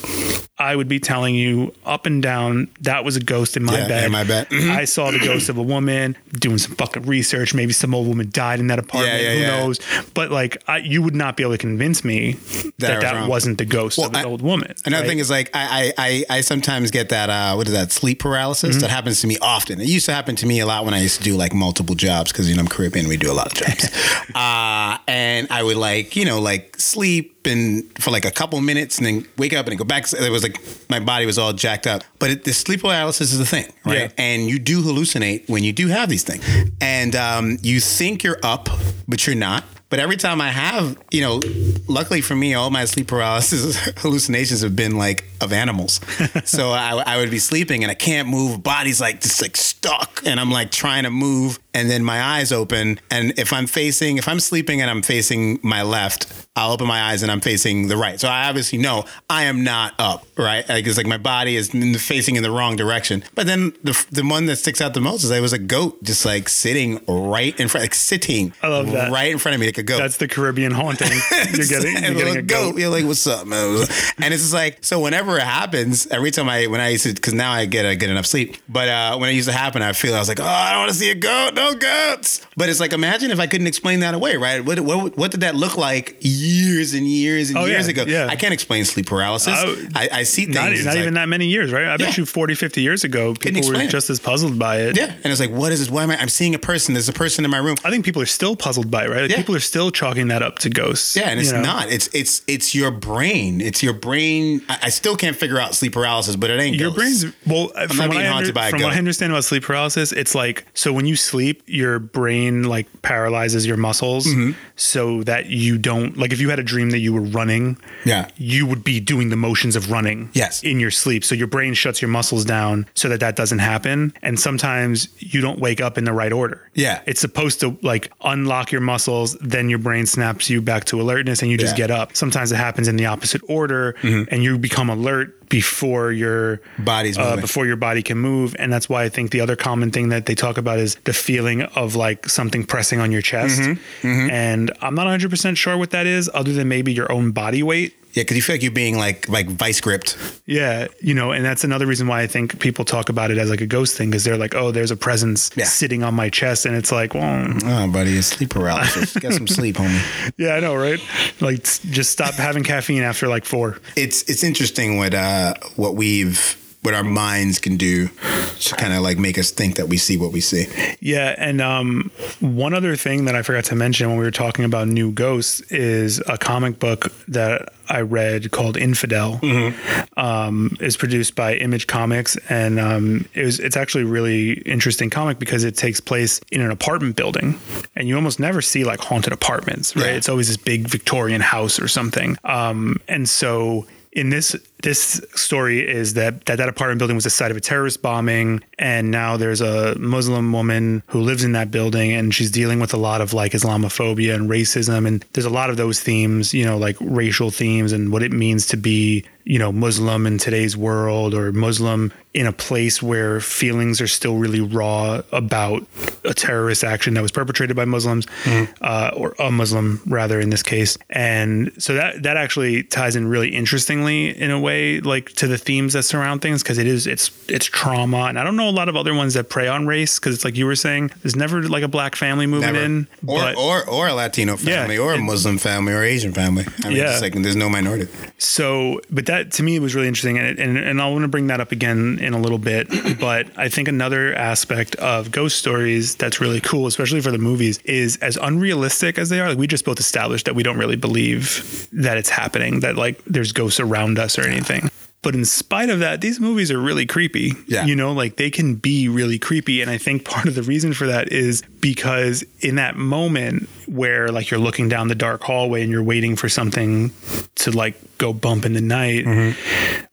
I would be telling you up and down that was a ghost in my Yeah, bed. in my bed. I saw the ghost of a woman doing some fucking research. Maybe some old woman died in that apartment. Yeah, yeah, Who knows? But like, I, you would not be able to convince me That that was that wasn't the ghost Well, of the I- old woman. Another right? thing is like I, I I I sometimes get that uh what is that sleep paralysis Mm-hmm. that happens to me often. It used to happen to me a lot when I used to do like multiple jobs because you know I'm Caribbean we do a lot of jobs. [laughs] uh and I would like you know like sleep and for like a couple minutes and then wake up and go back. It was like my body was all jacked up. But it, the sleep paralysis is a thing, right? Yeah. And you do hallucinate when you do have these things, and um, you think you're up, but you're not. But every time I have, you know, luckily for me, all my sleep paralysis [laughs] hallucinations have been like of animals. [laughs] so I, I would be sleeping and I can't move. Body's like just like stuck, and I'm like trying to move, and then my eyes open. And if I'm facing, if I'm sleeping and I'm facing my left, I'll open my eyes and I'm facing the right. So I obviously know I am not up, right? Like it's like my body is facing in the wrong direction. But then the the one that sticks out the most is I was a goat just like sitting right in front, like sitting I love that. right in front of me like a goat. That's the Caribbean haunting. You're getting, a [laughs] you're getting a goat. You're like, what's up, man? And it's just like, so whenever it happens, every time I, when I used to, because now I get a good enough sleep. But uh, when it used to happen, I feel I was like, oh, I don't want to see a goat, no goats. But it's like, imagine if I couldn't explain that away, right? What what, what did that look like years and years and Oh, years yeah, ago? yeah. I can't explain sleep paralysis. Oh, I, I see things. Not, not like- even that many years, right? I bet you 40, 50 years ago, people were explain it. just as puzzled by it. Yeah, and it's like, what is this? Why am I? I'm seeing a person. There's a person in my room. I think people are still puzzled by it, right? Like Yeah. People are still chalking that up to ghosts. Yeah, and it's know? not. It's it's it's your brain. It's your brain. I, I still can't figure out sleep paralysis, but it ain't Your ghosts. brain's well. uh, from not what I under- by from what. I understand about sleep paralysis, it's like so when you sleep, your brain like paralyzes your muscles Mm-hmm. so that you don't like if you had a dream that you were running, Yeah. you would be doing the motions of running, Yes. in your sleep. So your brain shuts your muscles down so that that doesn't happen. And sometimes you don't wake up in the right order. Yeah. it's supposed to like unlock your muscles, then your brain snaps you back to alertness, and you just Yeah. get up. Sometimes it happens in the opposite order, and you become alert before your Body's uh, before your body can move. And that's why I think the other common thing that they talk about is the feeling of like something pressing on your chest. Mm-hmm. And I'm not 100% sure what that is, other than maybe your own body weight. Yeah, because you feel like you're being like like vice gripped. Yeah, you know, and that's another reason why I think people talk about it as like a ghost thing, because they're like, oh, there's a presence Yeah. sitting on my chest, and it's like, well, Oh, buddy, it's sleep paralysis. Get some sleep, homie. [laughs] yeah, I know, right? Like, just stop having caffeine after like four. It's it's interesting what uh what we've what our minds can do to kind of like make us think that we see what we see. Yeah, and um, one other thing that I forgot to mention when we were talking about new ghosts is a comic book that I read called Infidel. Um, is produced by Image Comics, and um, it was it's actually a really interesting comic because it takes place in an apartment building, and you almost never see like haunted apartments, right? Yeah. It's always this big Victorian house or something, um, and so. In this this story is that, that that apartment building was the site of a terrorist bombing, and now there's a Muslim woman who lives in that building, and she's dealing with a lot of like Islamophobia and racism, and there's a lot of those themes, you know, like racial themes and what it means to be, you know, Muslim in today's world or Muslim in a place where feelings are still really raw about a terrorist action that was perpetrated by Muslims, uh, or a Muslim rather in this case, and so that that actually ties in really interestingly in a way, like to the themes that surround things, because it is it's it's trauma, and I don't know a lot of other ones that prey on race, because it's like you were saying, there's never like a black family moving Never. in, or, but or or a Latino Yeah, family, or a Muslim family, or Asian family. I mean, Yeah. it's like there's no minority. So, but that to me was really interesting, and and, and I want to bring that up again in a little bit. But I think another aspect of ghost stories that's really cool, especially for the movies, is as unrealistic as they are. Like we just both established that we don't really believe that it's happening, that like there's ghosts around us or anything. But in spite of that, these movies are really creepy. Yeah. You know, like they can be really creepy. And I think part of the reason for that is because in that moment where like you're looking down the dark hallway and you're waiting for something to like go bump in the night,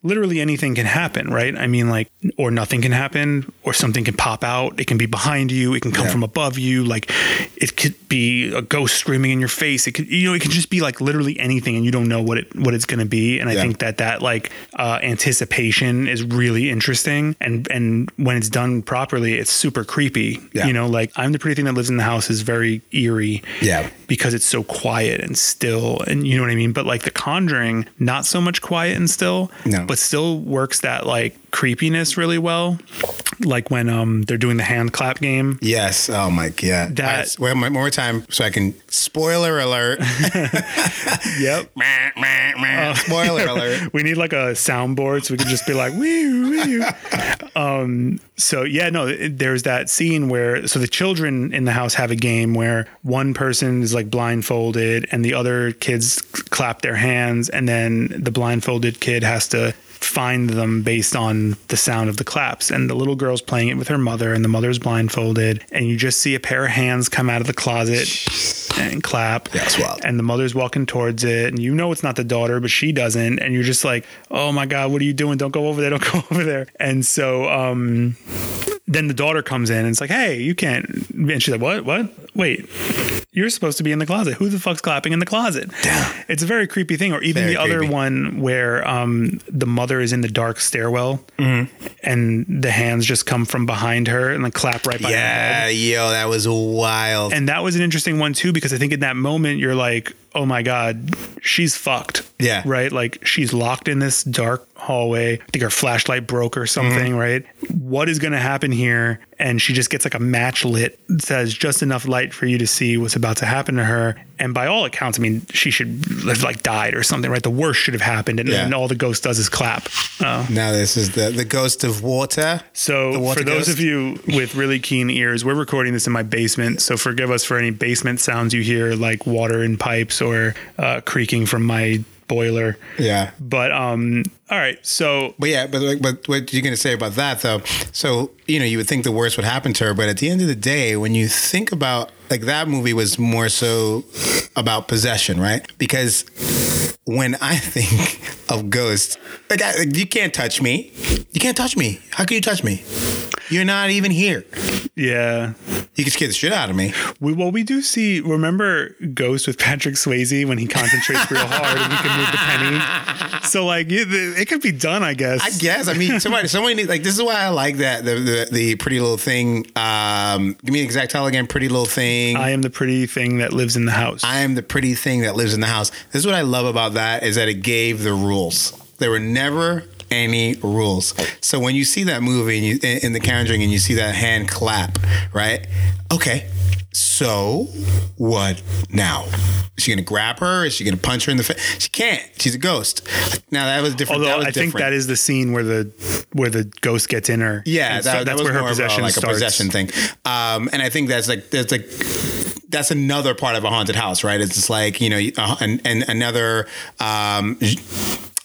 literally anything can happen, right? I mean, like, or nothing can happen, or something can pop out. It can be behind you. It can come Yeah. from above you. Like, it could be a ghost screaming in your face. It could, you know, it can just be like literally anything, and you don't know what it what it's going to be. And I Yeah. think that that like uh, anticipation is really interesting, and and when it's done properly, it's super creepy. Yeah. You know, like I'm the pretty thing that lives in the house is very eerie Yeah. because it's so quiet and still and you know what I mean but like the conjuring not so much quiet and still No. but still works that like creepiness really well like when um they're doing the hand clap game Yes. Oh my god. That- right, one more- more time so I can spoiler alert. [laughs] yep [laughs] [laughs] Spoiler [laughs] alert. we need like a soundboard so we can just be like wee wee. Um, so yeah, no, there's that scene where so the children in the house have a game where one person is like blindfolded and the other kids clap their hands, and then the blindfolded kid has to find them based on the sound of the claps. And the little girl's playing it with her mother, and the mother's blindfolded, and you just see a pair of hands come out of the closet and clap. That's wild. And the mother's walking towards it, and you know it's not the daughter, but she doesn't. And you're just like, oh my God, what are you doing? Don't go over there. Don't go [laughs] over there. And so, um, then the daughter comes in and it's like, hey, you can't. And she's like, what? What? Wait, you're supposed to be in the closet. Who the fuck's clapping in the closet? It's a very creepy thing. Or even Very the other one where um, the mother is in the dark stairwell Mm-hmm. and the hands just come from behind her and like clap right by her. Yeah, yo, that was wild. And that was an interesting one too, because I think in that moment you're like, oh my God, she's fucked. Yeah. Right? Like she's locked in this dark hallway. I think her flashlight broke or Mm-hmm. something, right? What is going to happen here? And she just gets like a match lit says just enough light for you to see what's about to happen to her. And by all accounts, I mean, she should have like died or something, right? The worst should have happened. And, Yeah. and all the ghost does is clap. Oh. now this is the the ghost of water. So, water for those ghost? of you with really keen ears, we're recording this in my basement. So, forgive us for any basement sounds you hear, like water in pipes or uh, creaking from my boiler. Yeah. But, um, all right. So, But yeah, but but what you're gonna say about that though? So you know, you would think the worst would happen to her, but at the end of the day, when you think about like that movie was more so about possession, right? Because when I think of ghosts, like, I, like you can't touch me, you can't touch me. How can you touch me? You're not even here. yeah. You can scare the shit out of me. We, well, we do see, remember Ghost with Patrick Swayze when he concentrates real hard and he can move the penny? So, like, it, it could be done, I guess. I guess. I mean, somebody, somebody need, like this is why I like that the the, the pretty little thing. Um, give me the exact title again. Pretty little thing. I am the pretty thing that lives in the house. I am the pretty thing that lives in the house. This is what I love about that is that it gave the rules. There were never any rules. So when you see that movie and you, in, in The Conjuring and you see that hand clap, right? Okay. So what now? Is she gonna grab her? Is she gonna punch her in the face? She can't. She's a ghost. Now that was different. Although was I think different. that is the scene where the where the ghost gets in her. Yeah, that, so that that's was where her more of a, possession like starts. a possession thing. Um, and I think that's like that's like that's another part of a haunted house, right? It's just like you know, uh, and, and another. Um,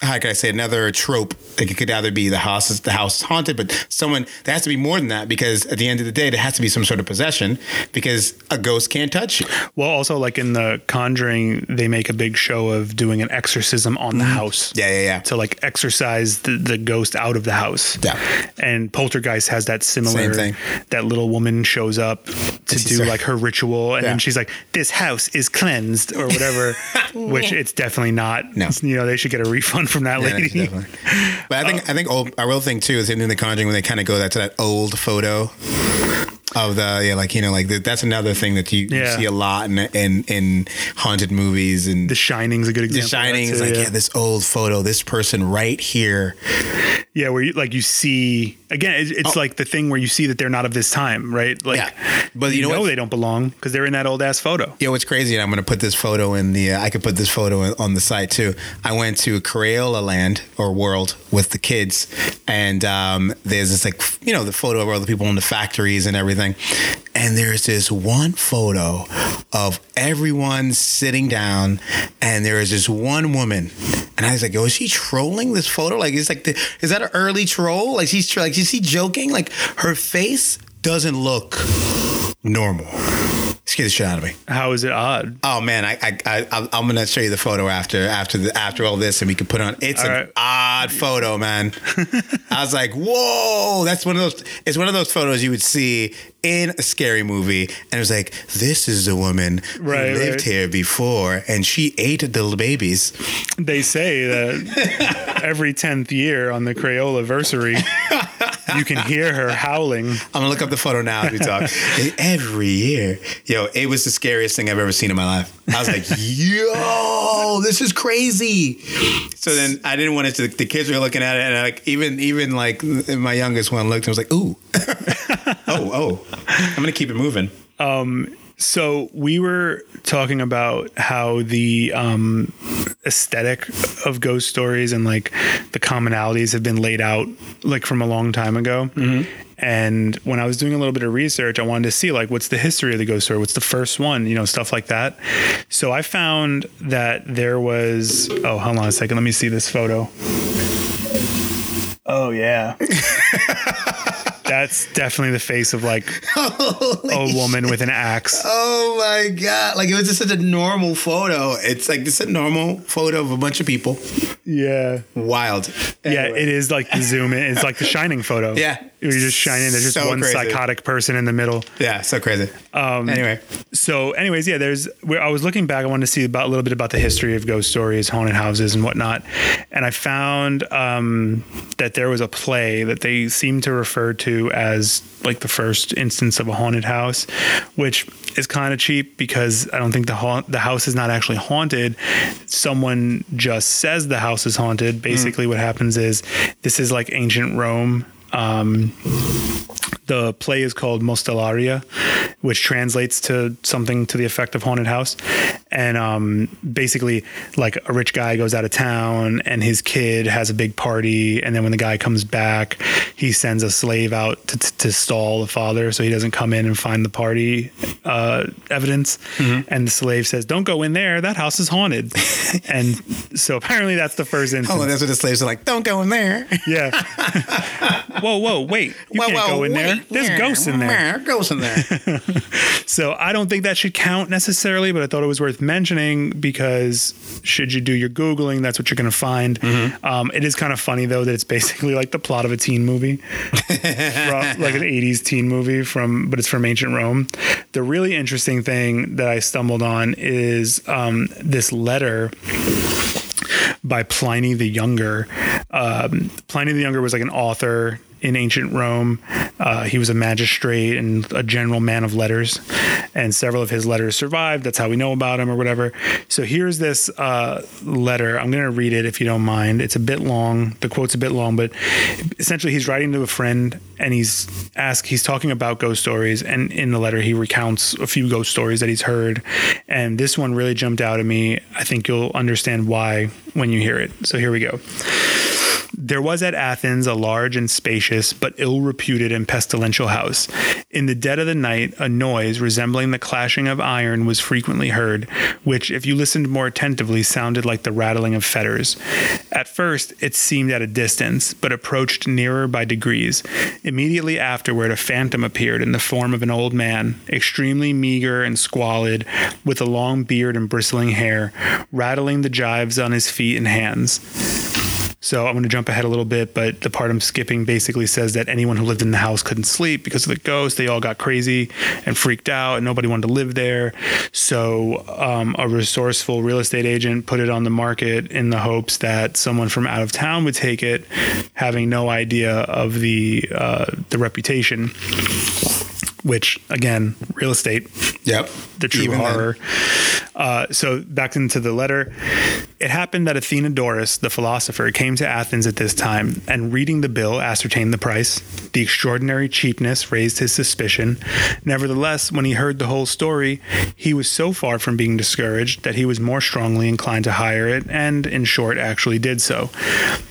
how can I say another trope? Like it could either be the house is the house is haunted, but someone there has to be more than that because at the end of the day, there has to be some sort of possession because a ghost can't touch you. Well, also like in the Conjuring, they make a big show of doing an exorcism on the house. Mm-hmm. Yeah, yeah, yeah. To like exorcise the, the ghost out of the house. Yeah. And Poltergeist has that similar. Same thing. That little woman shows up to do like her ritual, and Yeah. then she's like, "This house is cleansed" or whatever, [laughs] which it's definitely not. No. You know, they should get a refund from that Yeah, lady. definitely. [laughs] But I think uh, I think old, a real thing too is in The Conjuring when they kind of go that to that old photo of the yeah like you know like the, that's another thing that you, you see a lot in in, in haunted movies and The Shining's a good example. of that Shining is too, like yeah. yeah this old photo this person right here Yeah, where you like you see again, it's, it's like the thing where you see that they're not of this time, right? Like, Oh. Yeah. But you you know know, they don't belong because they're in that old ass photo. Yo, what's crazy, and I'm going to put this photo in the. Uh, I could put this photo in- on the site too. I went to Crayola Land or World with the kids, and um, there's this like you know the photo of all the people in the factories and everything, and there's this one photo of everyone sitting down, and there is this one woman, and I was like, "Yo, is she trolling this photo? Like, it's like, the, is that an early troll? Like she's like, is she joking? Like her face doesn't look normal." Scared the shit out of me. How is it odd? Oh man, I, I, I I'm- gonna show you the photo after after the after all this, and we can put on. It's All an right. odd photo, man. [laughs] I was like, whoa, that's one of those. It's one of those photos you would see in a scary movie, and it was like, this is the woman Right, who lived right. here before, and she ate the babies. They say that [laughs] every tenth year on the Crayola versary, [laughs] you can hear her howling. [laughs] I'm gonna look up the photo now as we talk. [laughs] Every year, yo, it was the scariest thing I've ever seen in my life. I was like, yo, this is crazy. So then I didn't want it to. The kids were looking at it, and like even even like my youngest one looked and was like, ooh, [laughs] oh oh, I'm gonna keep it moving. Um, So we were talking about how the um aesthetic of ghost stories and like the commonalities have been laid out like from a long time ago. And when I was doing a little bit of research, I wanted to see like what's the history of the ghost story, what's the first one, you know, stuff like that. So I found that there was oh, hold on a second, let me see this photo. Oh yeah. [laughs] That's definitely the face of like [laughs] a woman with an axe. Oh my god! Like it was just such a normal photo. It's like just a normal photo of a bunch of people. Yeah. Wild. Yeah, it is like the zoom in. It's like the shining photo. [laughs] Yeah. You're just shining. There's just So one crazy. psychotic person in the middle. Yeah, so crazy. Um, anyway, So, anyways, yeah, there's where I was looking back, I wanted to see about a little bit about the history of ghost stories, haunted houses, and whatnot. And I found um, that there was a play that they seem to refer to as like the first instance of a haunted house, which is kind of cheap because I don't think the haunt, the house is not actually haunted. Someone just says the house is haunted. Basically, what happens is this is like ancient Rome. Um, the play is called Mostellaria, which translates to something to the effect of haunted house. And um, basically, like a rich guy goes out of town and his kid has a big party. And then when the guy comes back, he sends a slave out to, to, to stall the father so he doesn't come in and find the party uh, evidence. And the slave says, Don't go in there. That house is haunted. [laughs] and so apparently, that's the first instance. oh, that's what the slaves are like. Don't go in there. Yeah. [laughs] whoa, whoa, wait. You Whoa, can't whoa, go in there. There's ghosts in there. Ghosts in there. [laughs] So I don't think that should count necessarily, but I thought it was worth mentioning because should you do your Googling, that's what you're going to find. Um, it is kind of funny, though, that it's basically like the plot of a teen movie, [laughs] from, like an 80s teen movie, from but it's from ancient Rome. The really interesting thing that I stumbled on is um, this letter by Pliny the Younger. Um, Pliny the Younger was like an author in ancient Rome. Uh, he was a magistrate and a general man of letters, and several of his letters survived. That's how we know about him, or whatever. So here's this uh, letter. I'm going to read it if you don't mind. It's a bit long. The quote's a bit long, but essentially he's writing to a friend, and he's asked. He's talking about ghost stories, and in the letter he recounts a few ghost stories that he's heard, and this one really jumped out at me. I think you'll understand why when you hear it. So here we go. There was at Athens a large and spacious, but ill reputed and pestilential house. In the dead of the night, a noise resembling the clashing of iron was frequently heard, which, if you listened more attentively, sounded like the rattling of fetters. At first, it seemed at a distance, but approached nearer by degrees. Immediately afterward, a phantom appeared in the form of an old man, extremely meager and squalid, with a long beard and bristling hair, rattling the gyves on his feet and hands. So I'm going to jump ahead a little bit, but the part I'm skipping basically says that anyone who lived in the house couldn't sleep because of the ghost. They all got crazy and freaked out, and nobody wanted to live there. So um, a resourceful real estate agent put it on the market in the hopes that someone from out of town would take it, having no idea of the uh, the reputation. Which again, real estate yep. the true Even horror. Uh, so back into the letter. It happened that Athenodorus, the philosopher, came to Athens at this time, and reading the bill, ascertained the price. The extraordinary cheapness raised his suspicion. Nevertheless, when he heard the whole story, he was so far from being discouraged that he was more strongly inclined to hire it, and, in short, actually did so.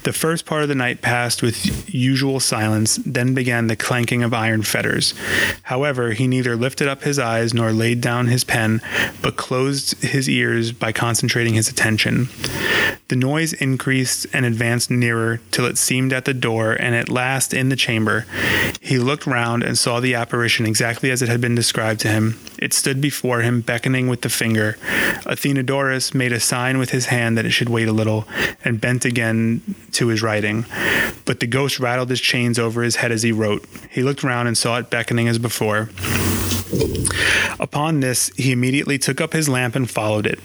The first part of the night passed with usual silence, then began the clanking of iron fetters. However, he neither lifted up his eyes nor laid down his pen, but closed his ears by concentrating his attention. The noise increased and advanced nearer till it seemed at the door and at last in the chamber. He looked round and saw the apparition exactly as it had been described to him. It stood before him, beckoning with the finger. Athenodorus made a sign with his hand that it should wait a little, and bent again to his writing. But the ghost rattled his chains over his head as he wrote. He looked round and saw it beckoning as before. Upon this, he immediately took up his lamp and followed it.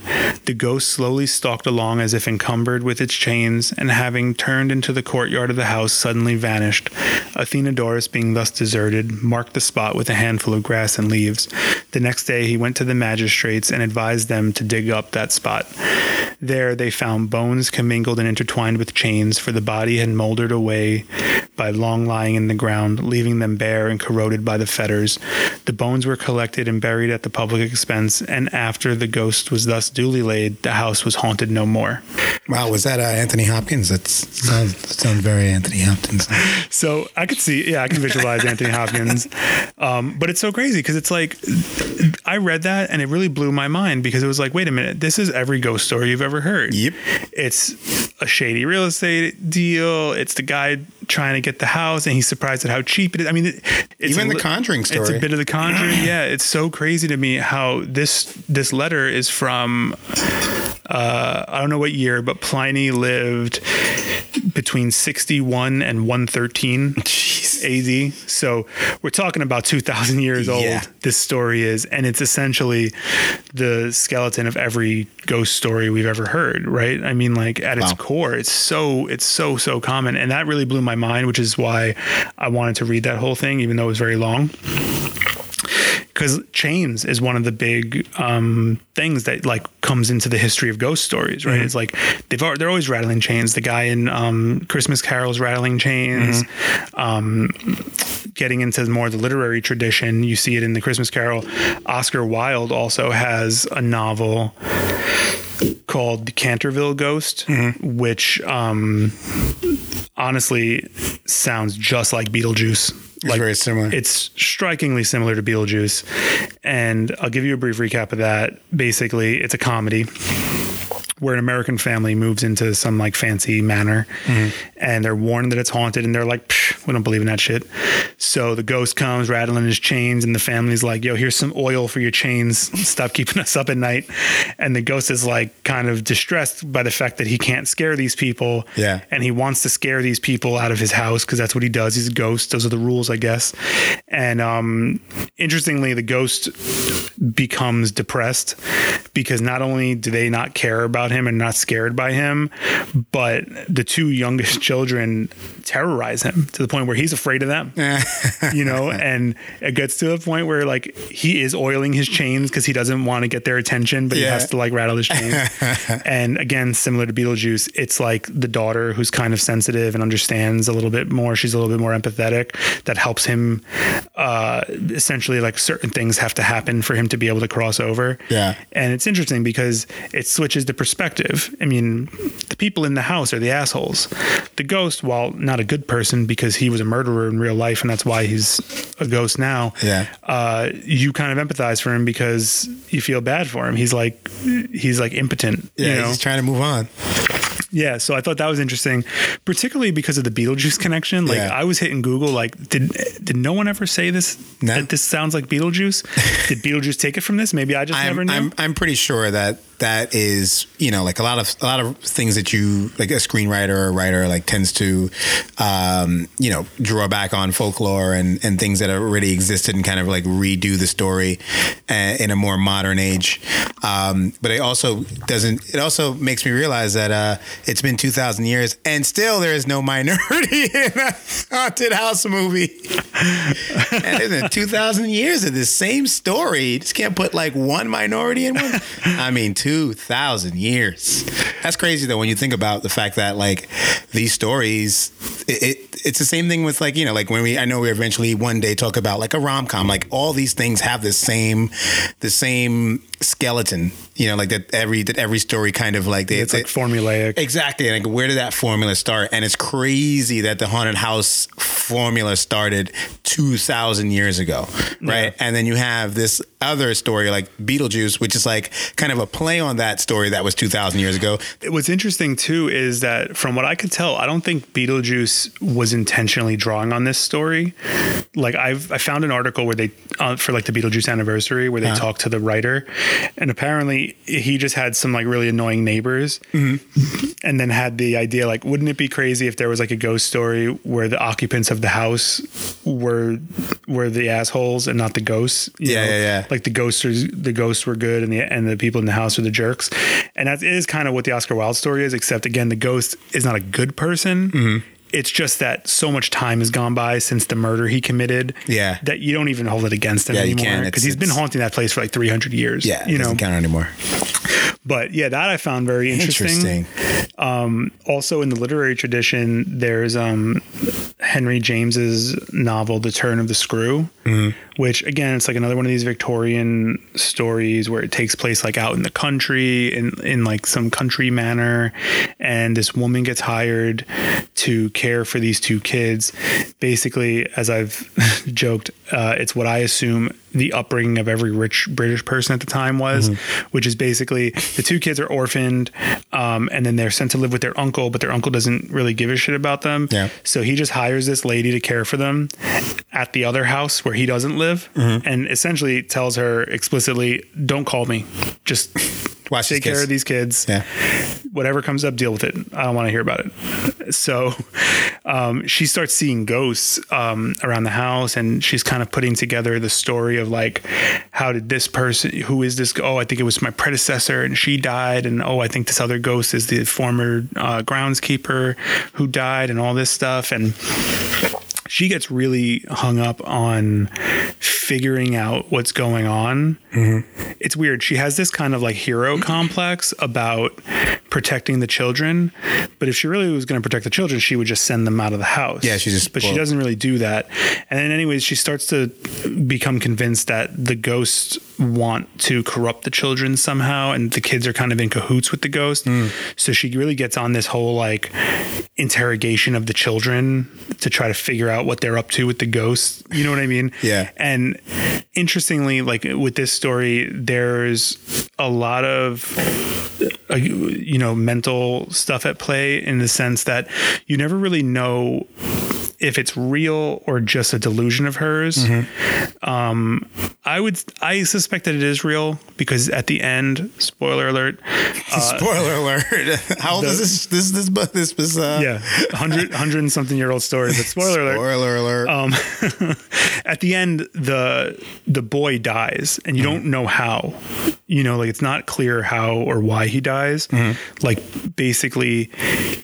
The ghost slowly stalked along as if encumbered with its chains, and having turned into the courtyard of the house, suddenly vanished. Athenodorus, being thus deserted, marked the spot with a handful of grass and leaves. The next day, he went to the magistrates and advised them to dig up that spot. There, they found bones commingled and intertwined with chains, for the body had moldered away by long lying in the ground, leaving them bare and corroded by the fetters. The bones were were collected and buried at the public expense, and after the ghost was thus duly laid, the house was haunted no more. Wow, was that uh, Anthony Hopkins? That sounds, sounds very Anthony Hopkins. [laughs] So I could see, yeah, I can visualize Anthony Hopkins. Um, but it's so crazy because it's like, I read that and it really blew my mind because it was like, wait a minute, this is every ghost story you've ever heard. Yep. It's a shady real estate deal. It's the guy trying to get the house and he's surprised at how cheap it is. I mean, it, it's Even a the Conjuring It's a bit of the Conjuring. Yeah, it's so crazy to me how this this letter is from. Uh, I don't know what year, but Pliny lived between 61 and 113 AD. So we're talking about 2,000 years old. Yeah. This story is, and it's essentially the skeleton of every ghost story we've ever heard, right? I mean, like at its core, it's so it's so so common, and that really blew my mind, which is why I wanted to read that whole thing, even though it was very long because chains is one of the big um, things that like comes into the history of ghost stories, right? It's like they've they're always rattling chains. The guy in um, Christmas Carol's rattling chains. Um, getting into more of the literary tradition, you see it in the Christmas Carol. Oscar Wilde also has a novel called The Canterville Ghost, which um, honestly sounds just like Beetlejuice. It's very similar. It's strikingly similar to Beetlejuice. And I'll give you a brief recap of that. Basically, it's a comedy where an American family moves into some like fancy manor and they're warned that it's haunted and they're like, Psh, we don't believe in that shit. So the ghost comes rattling his chains and the family's like, yo, here's some oil for your chains. Stop keeping us up at night. And the ghost is like kind of distressed by the fact that he can't scare these people. Yeah. And he wants to scare these people out of his house because that's what he does. He's a ghost. Those are the rules, I guess. And um, interestingly, the ghost becomes depressed because not only do they not care about him and not scared by him, but the two youngest [laughs] children terrorize him to the point where he's afraid of them. [laughs] you know, and it gets to a point where like he is oiling his chains because he doesn't want to get their attention, but he has to like rattle his chains. [laughs] and again, similar to Beetlejuice, it's like the daughter who's kind of sensitive and understands a little bit more. She's a little bit more empathetic. That helps him. Uh, essentially, like certain things have to happen for him to be able to cross over. Yeah. And it's interesting because it switches the perspective. I mean, the people in the house are the assholes. The ghost, while not a good person because he was a murderer in real life and that's why he's a ghost now. Yeah. Uh, you kind of empathize for him because you feel bad for him. He's like he's like impotent. yeah, you know? he's trying to move on. Yeah, so I thought that was interesting, particularly because of the Beetlejuice connection. Like Yeah. I was hitting Google, like did did no one ever say this No. that this sounds like Beetlejuice? did [laughs] Beetlejuice take it from this? Maybe I just never I'm, knew. I'm I'm pretty sure that that is you know like a lot of a lot of things that you like a screenwriter or a writer like tends to um, you know draw back on folklore and and things that already existed and kind of like redo the story uh, in a more modern age. Um, but it also doesn't. It also makes me realize that uh, it's been two thousand years and still there is no minority [laughs] in a haunted house movie. and it's been two thousand years of this same story. You just can't put like one minority in one. I mean, two thousand years. That's crazy though when you think about the fact that like these stories. It, it it's the same thing with like you know like when we I know we eventually one day talk about like a rom com. Like all these things have the same the same skeleton. You know, like that every that every story kind of like they it's like formulaic. Exactly. Like, where did that formula start? And it's crazy that the haunted house formula started 2,000 years ago, right? And then you have this other story like Beetlejuice, which is like kind of a play on that story that was 2,000 years ago. What's interesting too is that from what I could tell, I don't think Beetlejuice was intentionally drawing on this story. Like I've I found an article where they uh, for like the Beetlejuice anniversary where they talked to the writer, and apparently he just had some like really annoying neighbors, and then had the idea like, wouldn't it be crazy if there was like a ghost story where the occupants of the house were were the assholes and not the ghosts? you Yeah, yeah, yeah. Like the ghosts are, the ghosts were good and the and the people in the house are the jerks, and that is kind of what the Oscar Wilde story is. Except again, the ghost is not a good person. Mm-hmm. It's just that so much time has gone by since the murder he committed. Yeah. that you don't even hold it against him Yeah, anymore because he's been haunting that place for like 300 years. Yeah, you know. count anymore. But yeah, that I found very interesting. Interesting. Um, also in the literary tradition, there's um, Henry James's novel, The Turn of the Screw, which again, it's like another one of these Victorian stories where it takes place like out in the country in in like some country manor, and this woman gets hired to care for these two kids. Basically, as I've [laughs] joked, uh, it's what I assume the upbringing of every rich British person at the time was, which is basically the two kids are orphaned, um, and then they're sent to live with their uncle, but their uncle doesn't really give a shit about them. Yeah. So he just hires this lady to care for them at the other house where he doesn't live, and essentially tells her explicitly, "Don't call me. Just Watch take care kids." of these kids. Yeah. Whatever comes up, deal with it. I don't want to hear about it." So um, she starts seeing ghosts um, around the house, and she's kind of putting together the story of like, how did this person? Who is this? Oh, I think it was my predecessor, and she died, and oh, I think this other ghost is the former uh, groundskeeper who died, and all this stuff, and she gets really hung up on figuring out what's going on. Mm-hmm. It's weird. She has this kind of like hero complex about protecting the children, but if she really was going to protect the children, she would just send them out of the house. Yeah, she just- But she doesn't really do that. And then, anyways, she starts to become convinced that the ghosts want to corrupt the children somehow, and the kids are kind of in cahoots with the ghost. So she really gets on this whole like interrogation of the children to try to figure out what they're up to with the ghosts. You know what I mean? Yeah. And interestingly, like with this story, there's a lot of uh, you know mental stuff at play in the sense that you never really know if it's real or just a delusion of hers. Um, I would, I suspect that it is real because at the end, spoiler alert, [laughs] Spoiler alert. [laughs] How old the- is this? This this book. This was uh, yeah, hundred hundred and something year old story. But spoiler alert, Spoiler alert. um, [laughs] at the end the the boy dies and you don't know how you know like it's not clear how or why he dies like basically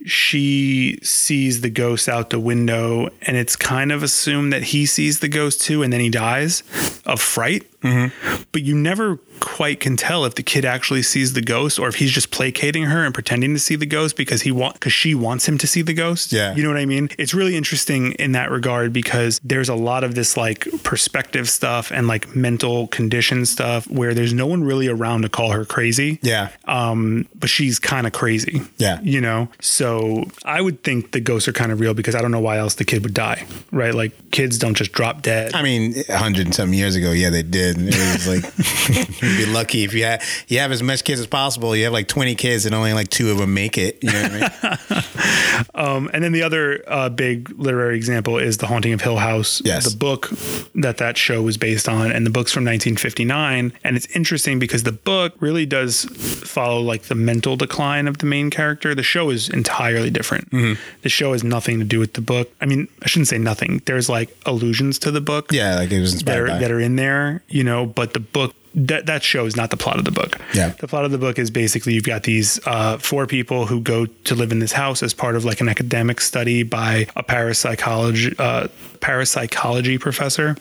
she sees the ghost out the window and it's kind of assumed that he sees the ghost too and then he dies of fright but you never quite can tell if the kid actually sees the ghost or if he's just placating her and pretending to see the ghost because he want because she wants him to see the ghost Yeah. you know what I mean? It's really interesting in that regard because there's a lot of this like perspective stuff and like mental condition stuff where there's no one really around to call her crazy. yeah. Um, but she's kind of crazy. Yeah. You know? So I would think the ghosts are kind of real because I don't know why else the kid would die. Right? Like kids don't just drop dead. I mean, a hundred and some years ago, yeah, they did. And it was like [laughs] you'd be lucky if you had you have as much kids as possible. You have like twenty kids, and only like two of them make it. You know what I mean? [laughs] Um, and then the other uh, big literary example is The Haunting of Hill House, Yes. the book that that show was based on, and the book's from 1959. And it's interesting because the book really does follow like the mental decline of the main character. The show is entirely different. The show has nothing to do with the book. I mean, I shouldn't say nothing. There's like allusions to the book Yeah, like it was that are, by. that are in there, you know, but the book that that show is not the plot of the book. Yeah. The plot of the book is basically you've got these uh, four people who go to live in this house as part of like an academic study by a parapsychology uh, parapsychology professor.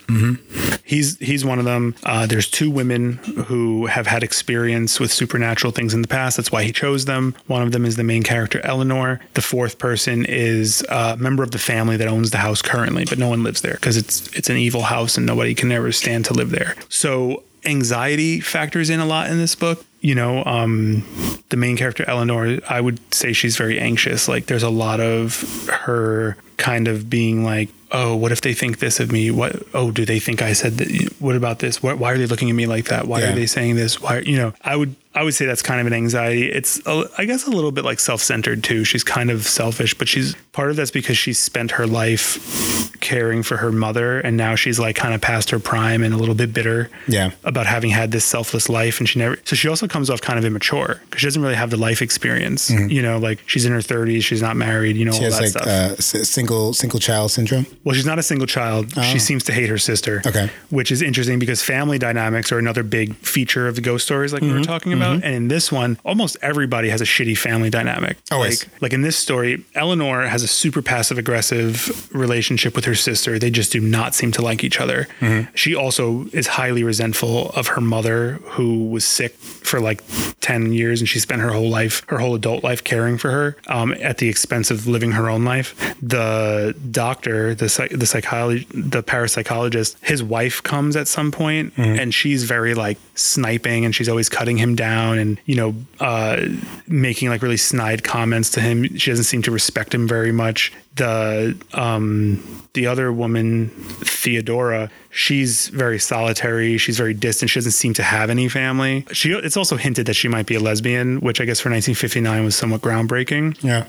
He's he's one of them. Uh, there's two women who have had experience with supernatural things in the past. That's why he chose them. One of them is the main character, Eleanor. The fourth person is a member of the family that owns the house currently, but no one lives there because it's it's an evil house and nobody can ever stand to live there. So anxiety factors in a lot in this book. You know, um, the main character Eleanor, I would say she's very anxious. Like, there's a lot of her kind of being like, "Oh, what if they think this of me? What? Oh, do they think I said that? What about this? What, why are they looking at me like that? Why Yeah. are they saying this? Why? You know, I would I would say that's kind of an anxiety. It's a, I guess a little bit like self-centered too. She's kind of selfish, but she's part of that's because she spent her life caring for her mother, and now she's like kind of past her prime and a little bit bitter Yeah. about having had this selfless life and she never so she also comes off kind of immature because she doesn't really have the life experience you know like she's in her 30s she's not married you know Mm-hmm. She all has that like stuff uh, single single child syndrome. well she's not a single child she seems to hate her sister Okay. which is interesting because family dynamics are another big feature of the ghost stories like we Mm-hmm. were talking about Mm-hmm. and in this one almost everybody has a shitty family dynamic Always. like like in this story eleanor has a super passive aggressive relationship with her sister. They just do not seem to like each other. Mm-hmm. She also is highly resentful of her mother, who was sick for like 10 years and she spent her whole life, her whole adult life caring for her um, at the expense of living her own life. The doctor, the, psych- the psychology, the parapsychologist, his wife comes at some point mm-hmm. and she's very like sniping and she's always cutting him down and, you know, uh, making like really snide comments to him. She doesn't seem to respect him very much. The um the other woman, Theodora, she's very solitary. She's very distant. She doesn't seem to have any family. She it's also hinted that she might be a lesbian, which I guess for 1959 was somewhat groundbreaking. Yeah.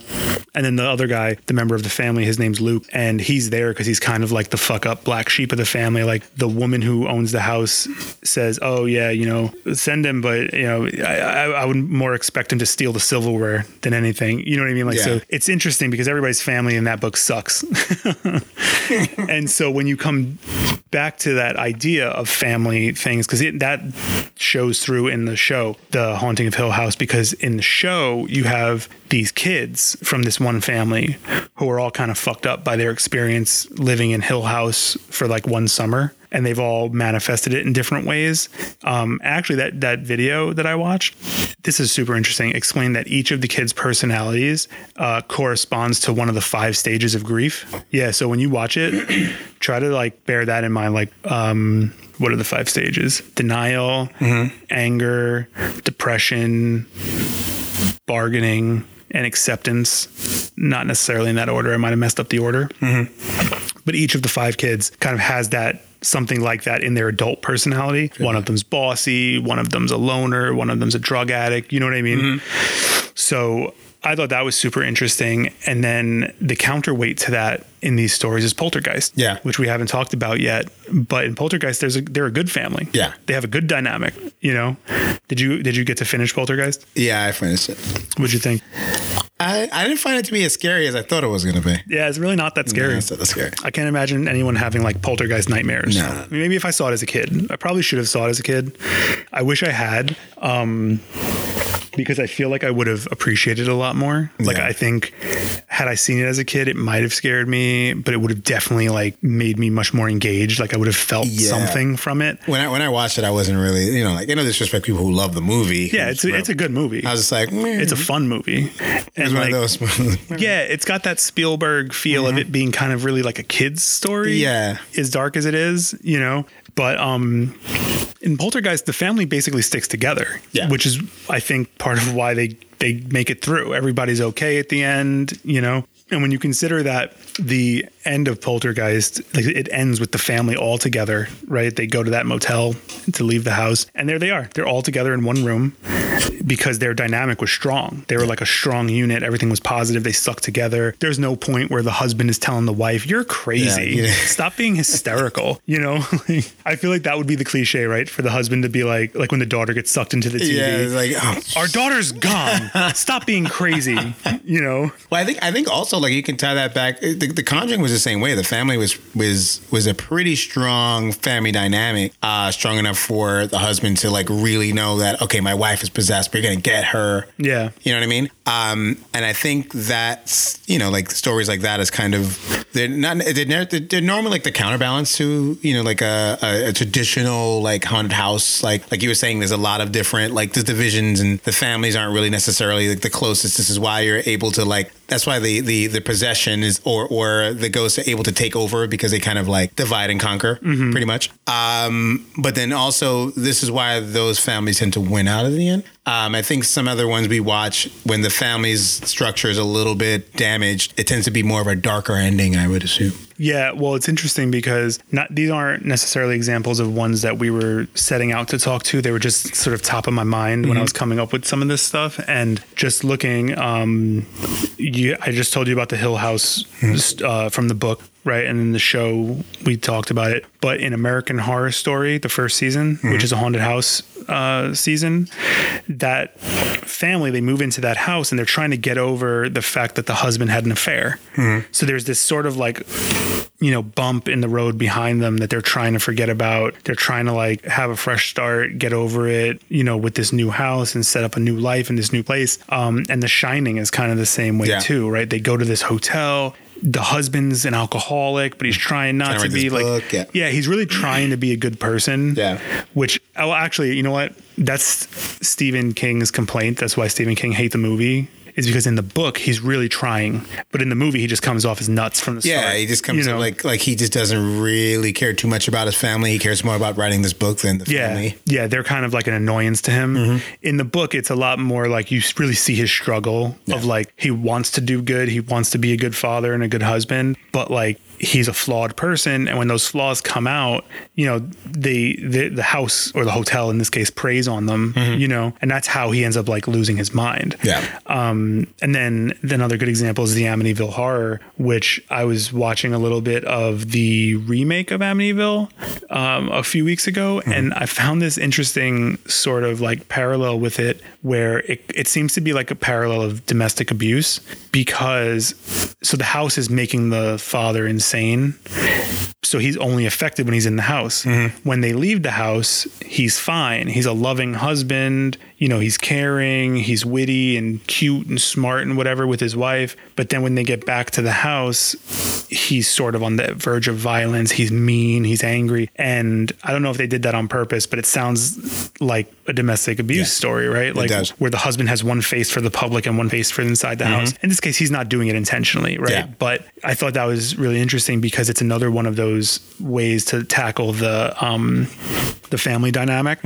And then the other guy, the member of the family, his name's Luke, and he's there because he's kind of like the fuck up black sheep of the family. Like the woman who owns the house says, "Oh yeah, you know, send him," but you know, I, I, I would more expect him to steal the silverware than anything. You know what I mean? Like, Yeah. so it's interesting because everybody's family in that book sucks. [laughs] and so when you come back to that idea of family things, because that shows through in the show, The Haunting of Hill House, because in the show, you have these kids from this one family who are all kind of fucked up by their experience living in Hill House for like one summer. And they've all manifested it in different ways. Um, actually, that that video that I watched, this is super interesting. Explained that each of the kids' personalities uh, corresponds to one of the five stages of grief. Yeah, so when you watch it, [clears throat] try to like bear that in mind. Like, um, what are the five stages? Denial, anger, depression, bargaining, and acceptance. Not necessarily in that order. I might have messed up the order. But each of the five kids kind of has that something like that in their adult personality. One of them's bossy, one of them's a loner, one of them's a drug addict. You know what I mean? Mm-hmm. So I thought that was super interesting. And then the counterweight to that in these stories is Poltergeist, Yeah. which we haven't talked about yet. But in Poltergeist, there's a they're a good family. Yeah. they have a good dynamic. You know, did you did you get to finish Poltergeist? Yeah, I finished it. What'd you think? I, I didn't find it to be as scary as I thought it was going to be. Yeah, it's really not that scary. Yeah, it's not that scary. I can't imagine anyone having like poltergeist nightmares. No. I mean, maybe if I saw it as a kid, I probably should have saw it as a kid. I wish I had, um, because I feel like I would have appreciated it a lot more. Like Yeah. I think had I seen it as a kid, it might have scared me, but it would have definitely like made me much more engaged. Like I would have felt Yeah. something from it. When I when I watched it, I wasn't really you know like I know disrespect people who love the movie. Yeah, it's a, it's a good movie. I was just like, meh. It's a fun movie. It's And one like, of those. [laughs] yeah, it's got that Spielberg feel of it being kind of really like a kid's story. Mm-hmm. Yeah. As dark as it is, you know. But um in Poltergeist, the family basically sticks together. Yeah. Which is I think part of why they they make it through. Everybody's okay at the end, you know. And when you consider that the end of Poltergeist, like it ends with the family all together, right? They go to that motel to leave the house, and there they are. They're all together in one room because their dynamic was strong. They were like a strong unit. Everything was positive. They stuck together. There's no point where the husband is telling the wife, "You're crazy. Yeah, yeah. [laughs] Stop being hysterical." you know, [laughs] I feel like that would be the cliche, right? For the husband to be like, like when the daughter gets sucked into the TV. yeah, like oh. Our daughter's gone. Stop being crazy. [laughs] You know. Well, I think I think also like you can tie that back. Eh, the, the Conjuring was the same way. The family was was was a pretty strong family dynamic, uh, strong enough for the husband to like really know that okay, my wife is possessed. We're gonna get her. Yeah. You know what I mean? Um, and I think that's you know like stories like that is kind of they're not they're, they're, normally like the counterbalance to you know like a, a, a traditional like haunted house like like you were saying there's a lot of different like the divisions and the families aren't really necessarily like the closest. This is why you're able to like that's why the the the possession is or or the ghosts are able to take over because they kind of like divide and conquer pretty much. Um, but then also this is why those families tend to win out at the end. Um, I think some other ones we watch when the family's structure is a little bit damaged, it tends to be more of a darker ending. I would assume. Yeah, well, it's interesting because not these aren't necessarily examples of ones that we were setting out to talk to. They were just sort of top of my mind when I was coming up with some of this stuff, and just looking. Um, you, I just told you about the Hill House uh, from the book, right? And in the show, we talked about it. But in American Horror Story, the first season, which is a haunted house uh, season, that family they move into that house and they're trying to get over the fact that the husband had an affair. So there's this sort of like you know bump in the road behind them that they're trying to forget about they're trying to like have a fresh start get over it you know with this new house and set up a new life in this new place um and the shining is kind of the same way Yeah. too right they go to this hotel the husband's an alcoholic, but he's trying not to be like, book, yeah. he's really trying to be a good person. Yeah. Which, oh, actually, you know what? That's Stephen King's complaint. That's why Stephen King hate the movie. Is because in the book he's really trying, but in the movie he just comes off as nuts from the start. Yeah, he just comes you know? like like he just doesn't really care too much about his family. He cares more about writing this book than the Yeah, family. yeah, they're kind of like an annoyance to him. Mm-hmm. In the book, it's a lot more like you really see his struggle of like he wants to do good, he wants to be a good father and a good husband, but like he's a flawed person, and when those flaws come out, you know, they the, the house or the hotel in this case preys on them, you know, and that's how he ends up like losing his mind. Mm-hmm. Yeah. Um, and then then another good example is the Amityville Horror, which I was watching a little bit of the remake of Amityville um, a few weeks ago, and I found this interesting sort of like parallel with it, where it, it seems to be like a parallel of domestic abuse because so the house is making the father insane. So he's only affected when he's in the house. Mm-hmm. When they leave the house, he's fine. He's a loving husband. You know, he's caring, he's witty and cute and smart and whatever with his wife. But then when they get back to the house, he's sort of on the verge of violence. He's mean, he's angry. And I don't know if they did that on purpose, but it sounds like a domestic abuse story, right? Like where the husband has one face for the public and one face for inside the mm-hmm. house. In this case, he's not doing it intentionally, right? Yeah. But I thought that was really interesting because it's another one of those ways to tackle the um the family dynamic.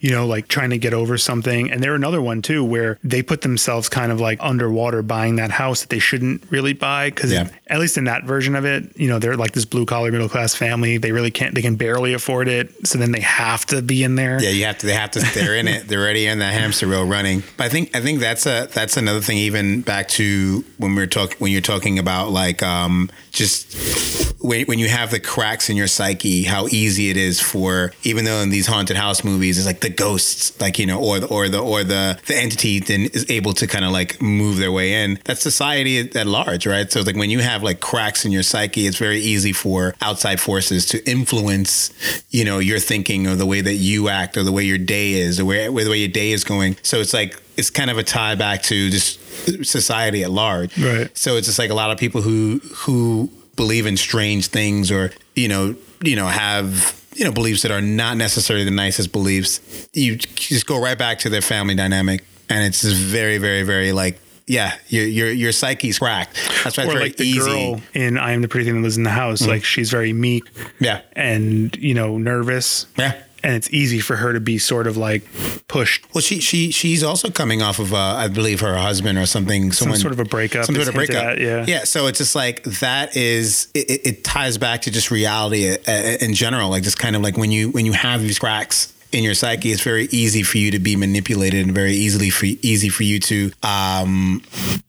You know, like trying to get over something. And they're another one too where they put themselves kind of like underwater buying that house that they shouldn't really buy because Yeah. at least in that version of it, you know, they're like this blue collar middle class family. They really can't. They can barely afford it, so then they have to be in there. Yeah, you have to. They have to. They're in it. [laughs] They're already in that hamster wheel running. But I think I think that's a that's another thing. Even back to when we are talking when you're talking about like um just when when you have the cracks in your psyche, how easy it is for even though in these haunted house movies it's like the ghosts, like you know, or the or the or the the entity then is able to kind of like move their way in. That's society at large, right? So it's like when you have like cracks in your psyche, it's very easy for outside forces to influence, you know, your thinking or the way that you act or the way your day is, or where, where the way your day is going. So it's like it's kind of a tie back to just society at large. Right. So it's just like a lot of people who who believe in strange things or you know you know have you know beliefs that are not necessarily the nicest beliefs. You just go right back to their family dynamic, and it's just very very very like. Yeah, your your your psyche's cracked. That's why it's or very like the easy. girl in I Am the Pretty Thing That Lives in the House. Mm-hmm. Like she's very meek Yeah, and you know nervous. yeah. And it's easy for her to be sort of like pushed. Well, she she she's also coming off of uh, I believe her husband or something. Someone, sort of a breakup Some sort of breakup. at, yeah. yeah. So it's just like that is it, it- it ties back to just reality uh, in general. Like just kind of like when you when you have these cracks in your psyche, it's very easy for you to be manipulated and very easily for easy for you to um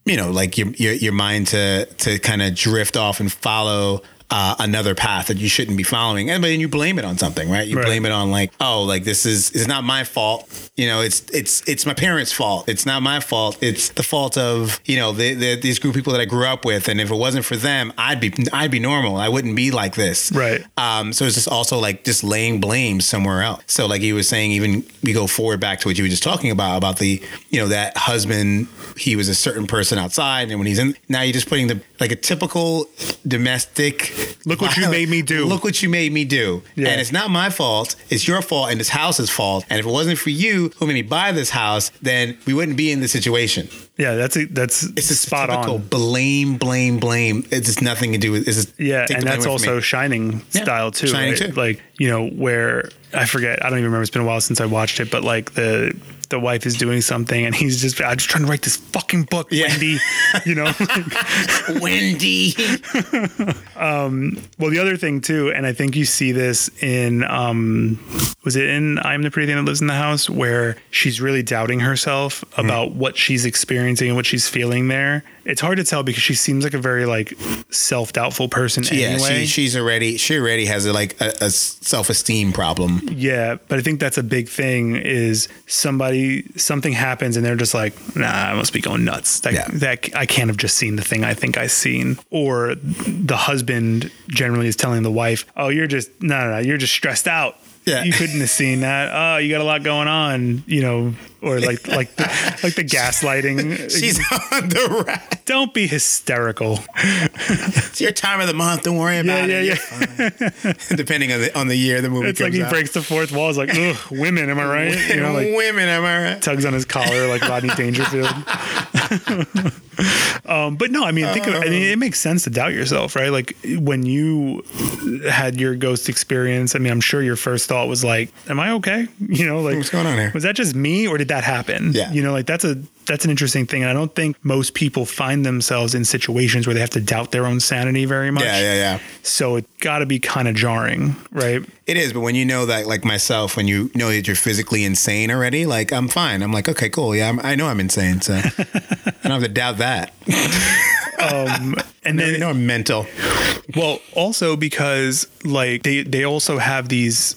you know like your your, your mind to to kind of drift off and follow. Uh, another path that you shouldn't be following, and then you blame it on something, right? You Right. blame it on like, oh, like this is it's not my fault. You know, it's it's it's my parents' fault. It's not my fault. It's the fault of you know the, the, these group of people that I grew up with. And if it wasn't for them, I'd be I'd be normal. I wouldn't be like this. Right. Um. So it's just also like just laying blame somewhere else. So like you were saying, even we go forward back to what you were just talking about about the you know that husband. He was a certain person outside, and when he's in, now you're just putting the like a typical domestic. [laughs] Look what you made me do. Look what you made me do. Yeah. And it's not my fault. It's your fault and this house's fault. And if it wasn't for you who made me buy this house, then we wouldn't be in this situation. Yeah, that's a, that's It's a spot on. blame, blame, blame. It's just nothing to do with. It's just Yeah, and that's also. Shining Yeah, style too. Shining right? too. Like you know where I forget. I don't even remember. It's been a while since I watched it. But like the the wife is doing something, and he's just I'm just trying to write this fucking book, Yeah. Wendy. You know. [laughs] Wendy. [laughs] well, the other thing too, and I think you see this in um, was it in I'm the Pretty Thing That Lives in the House, where she's really doubting herself about what she's experiencing and what she's feeling there. It's hard to tell because she seems like a very like self doubtful person Yeah, anyway. she, she's already she already has a, like a, a self esteem problem. Yeah, but I think that's a big thing is somebody something happens and they're just like, nah, I must be going nuts. That, Yeah. that I can't have just seen the thing I think I seen. Or the husband generally is telling the wife, oh, you're just no, no, no, you're just stressed out. Yeah. you couldn't have seen that. Oh, you got a lot going on, you know, or like like the, like the gaslighting. She's on the rack. Don't be hysterical. It's your time of the month. Don't worry about Yeah, it. yeah, fine. [laughs] Depending on the on the year the movie It's like he out. breaks the fourth wall. It's like, ugh, women, am I right? You know, like women, am I right? tugs on his collar like Rodney [laughs] Dangerfield. [laughs] um, but no, I mean, think of, I mean, it makes sense to doubt yourself, right? Like when you had your ghost experience, I mean, I'm sure your first thought was like, "Am I okay?" [laughs] You know, like What's going on here? Was that just me, or did that happen? Yeah. you know, like that's a that's an interesting thing, and I don't think most people find themselves in situations where they have to doubt their own sanity very much. Yeah, yeah, yeah. So it got to be kind of jarring, right? It is, but when you know that, like myself, when you know that you're physically insane already, like I'm fine. I'm like, okay, cool. Yeah, I'm, I know I'm insane, so [laughs] I don't have to doubt that. Um, And then know I'm mental. Well, also because like they they also have these.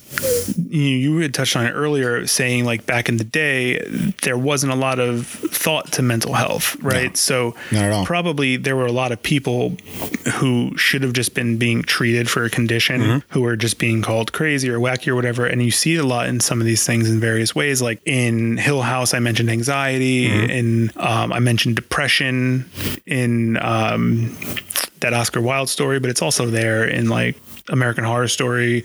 You, you had touched on it earlier, saying like back in the day there wasn't a lot of thought to mental health, right? so at all. probably there were a lot of people who should have just been being treated for a condition, Mm-hmm. who were just being called crazy or wacky or whatever. And you see it a lot in some of these things in various ways. Like in Hill House, I mentioned anxiety, Mm-hmm. in um, I mentioned depression, in um, that Oscar Wilde story, but it's also there in like American Horror Story.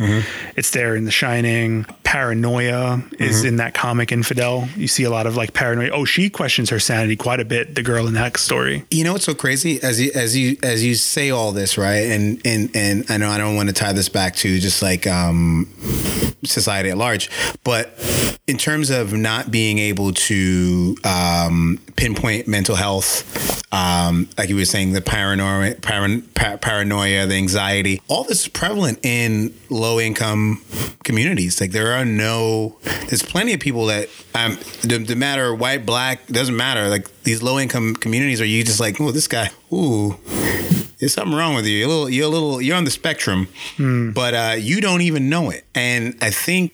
It's there in The Shining. Paranoia is in that comic Infidel. You see a lot of like paranoia. Oh, she questions her sanity quite a bit. The girl in that story. You know what's so crazy as you as you as you say all this, right? And and and I know I don't want to tie this back to just like um society at large, but in terms of not being able to um, pinpoint mental health, um, like you were saying, the paranoia, paran, pa- paranoia, the anxiety, all this is prevalent in low income communities. Like there are no, there's plenty of people that, um, no matter white, black, doesn't matter. Like these low income communities, are you just like, oh, this guy, ooh, there's something wrong with you. You're a little, you're a little, you're on the spectrum, but uh, you don't even know it. And I think,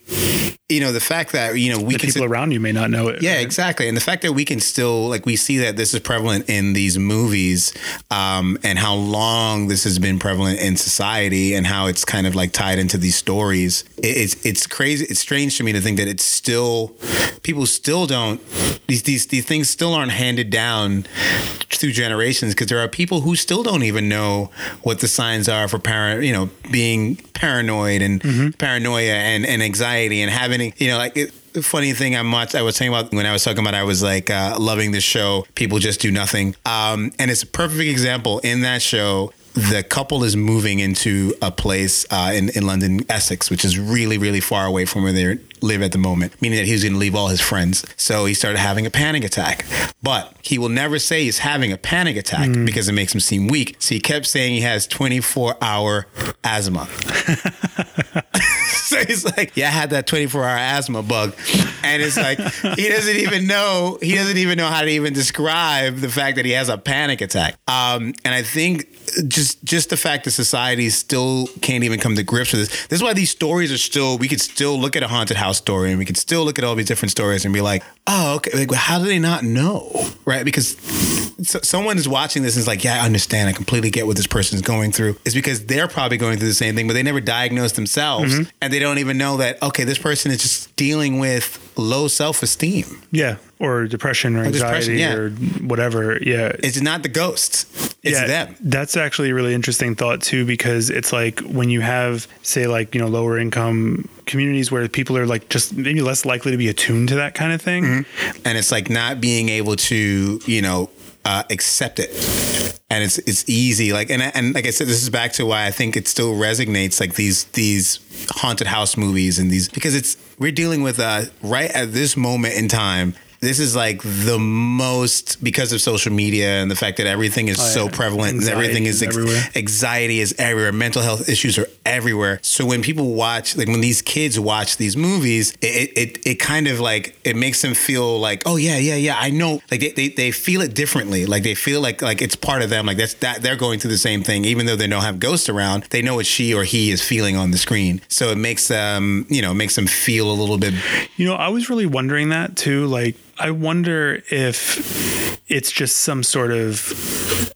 you know, the fact that you know we The can people sit- around you may not know it. yeah, right? exactly. And the fact that we can still like we see that this is prevalent in these movies, um, and how long this has been prevalent in society, and how it's kind of like tied into these stories. It, it's it's crazy. It's strange to me to think that it's still people still don't these these these things still aren't handed down through generations because there are people who still don't even know what the signs are for parent you know being paranoid and paranoia and, and anxiety and having you know like it, the funny thing I'm watch, I was saying about when I was talking about I was like uh, loving this show. People just do nothing, um, and it's a perfect example in that show. The couple is moving into a place uh, in in London, Essex, which is really really far away from where they live at the moment. Meaning that he was going to leave all his friends. So he started having a panic attack, but he will never say he's having a panic attack because it makes him seem weak. So he kept saying he has 24 hour asthma. [laughs] [laughs] he's like, yeah, I had that 24 hour asthma bug. And it's like, he doesn't even know, he doesn't even know how to even describe the fact that he has a panic attack. Um, and I think just, just the fact that society still can't even come to grips with this. This is why these stories are still, we could still look at a haunted house story and we could still look at all these different stories and be like, oh, okay. Like, how do they not know? Right. Because so, someone is watching this and is like, yeah, I understand. I completely get what this person's going through. It's because they're probably going through the same thing, but they never diagnosed themselves and they don't even know that, okay, this person is just dealing with low self esteem. Yeah. Or depression or depression, anxiety yeah. or whatever. Yeah. It's not the ghosts, it's them. That's actually a really interesting thought too, because it's like when you have, say, like, you know, lower income communities where people are like just maybe less likely to be attuned to that kind of thing. Mm-hmm. And it's like not being able to, you know, uh, accept it. And it's it's easy, like and and like I said, this is back to why I think it still resonates, like these these haunted house movies and these because it's we're dealing with uh right at this moment in time. This is like the most because of social media and the fact that everything is oh, so Oh, yeah. prevalent and everything is is ex- everywhere. anxiety is everywhere mental health issues are everywhere so when people watch like when these kids watch these movies it it, it kind of like it makes them feel like oh yeah yeah yeah i know like they, they, they feel it differently like they feel like like it's part of them like that's that they're going through the same thing even though they don't have ghosts around they know what she or he is feeling on the screen so it makes them you know makes them feel a little bit You know, I was really wondering that too. Like, I wonder if it's just some sort of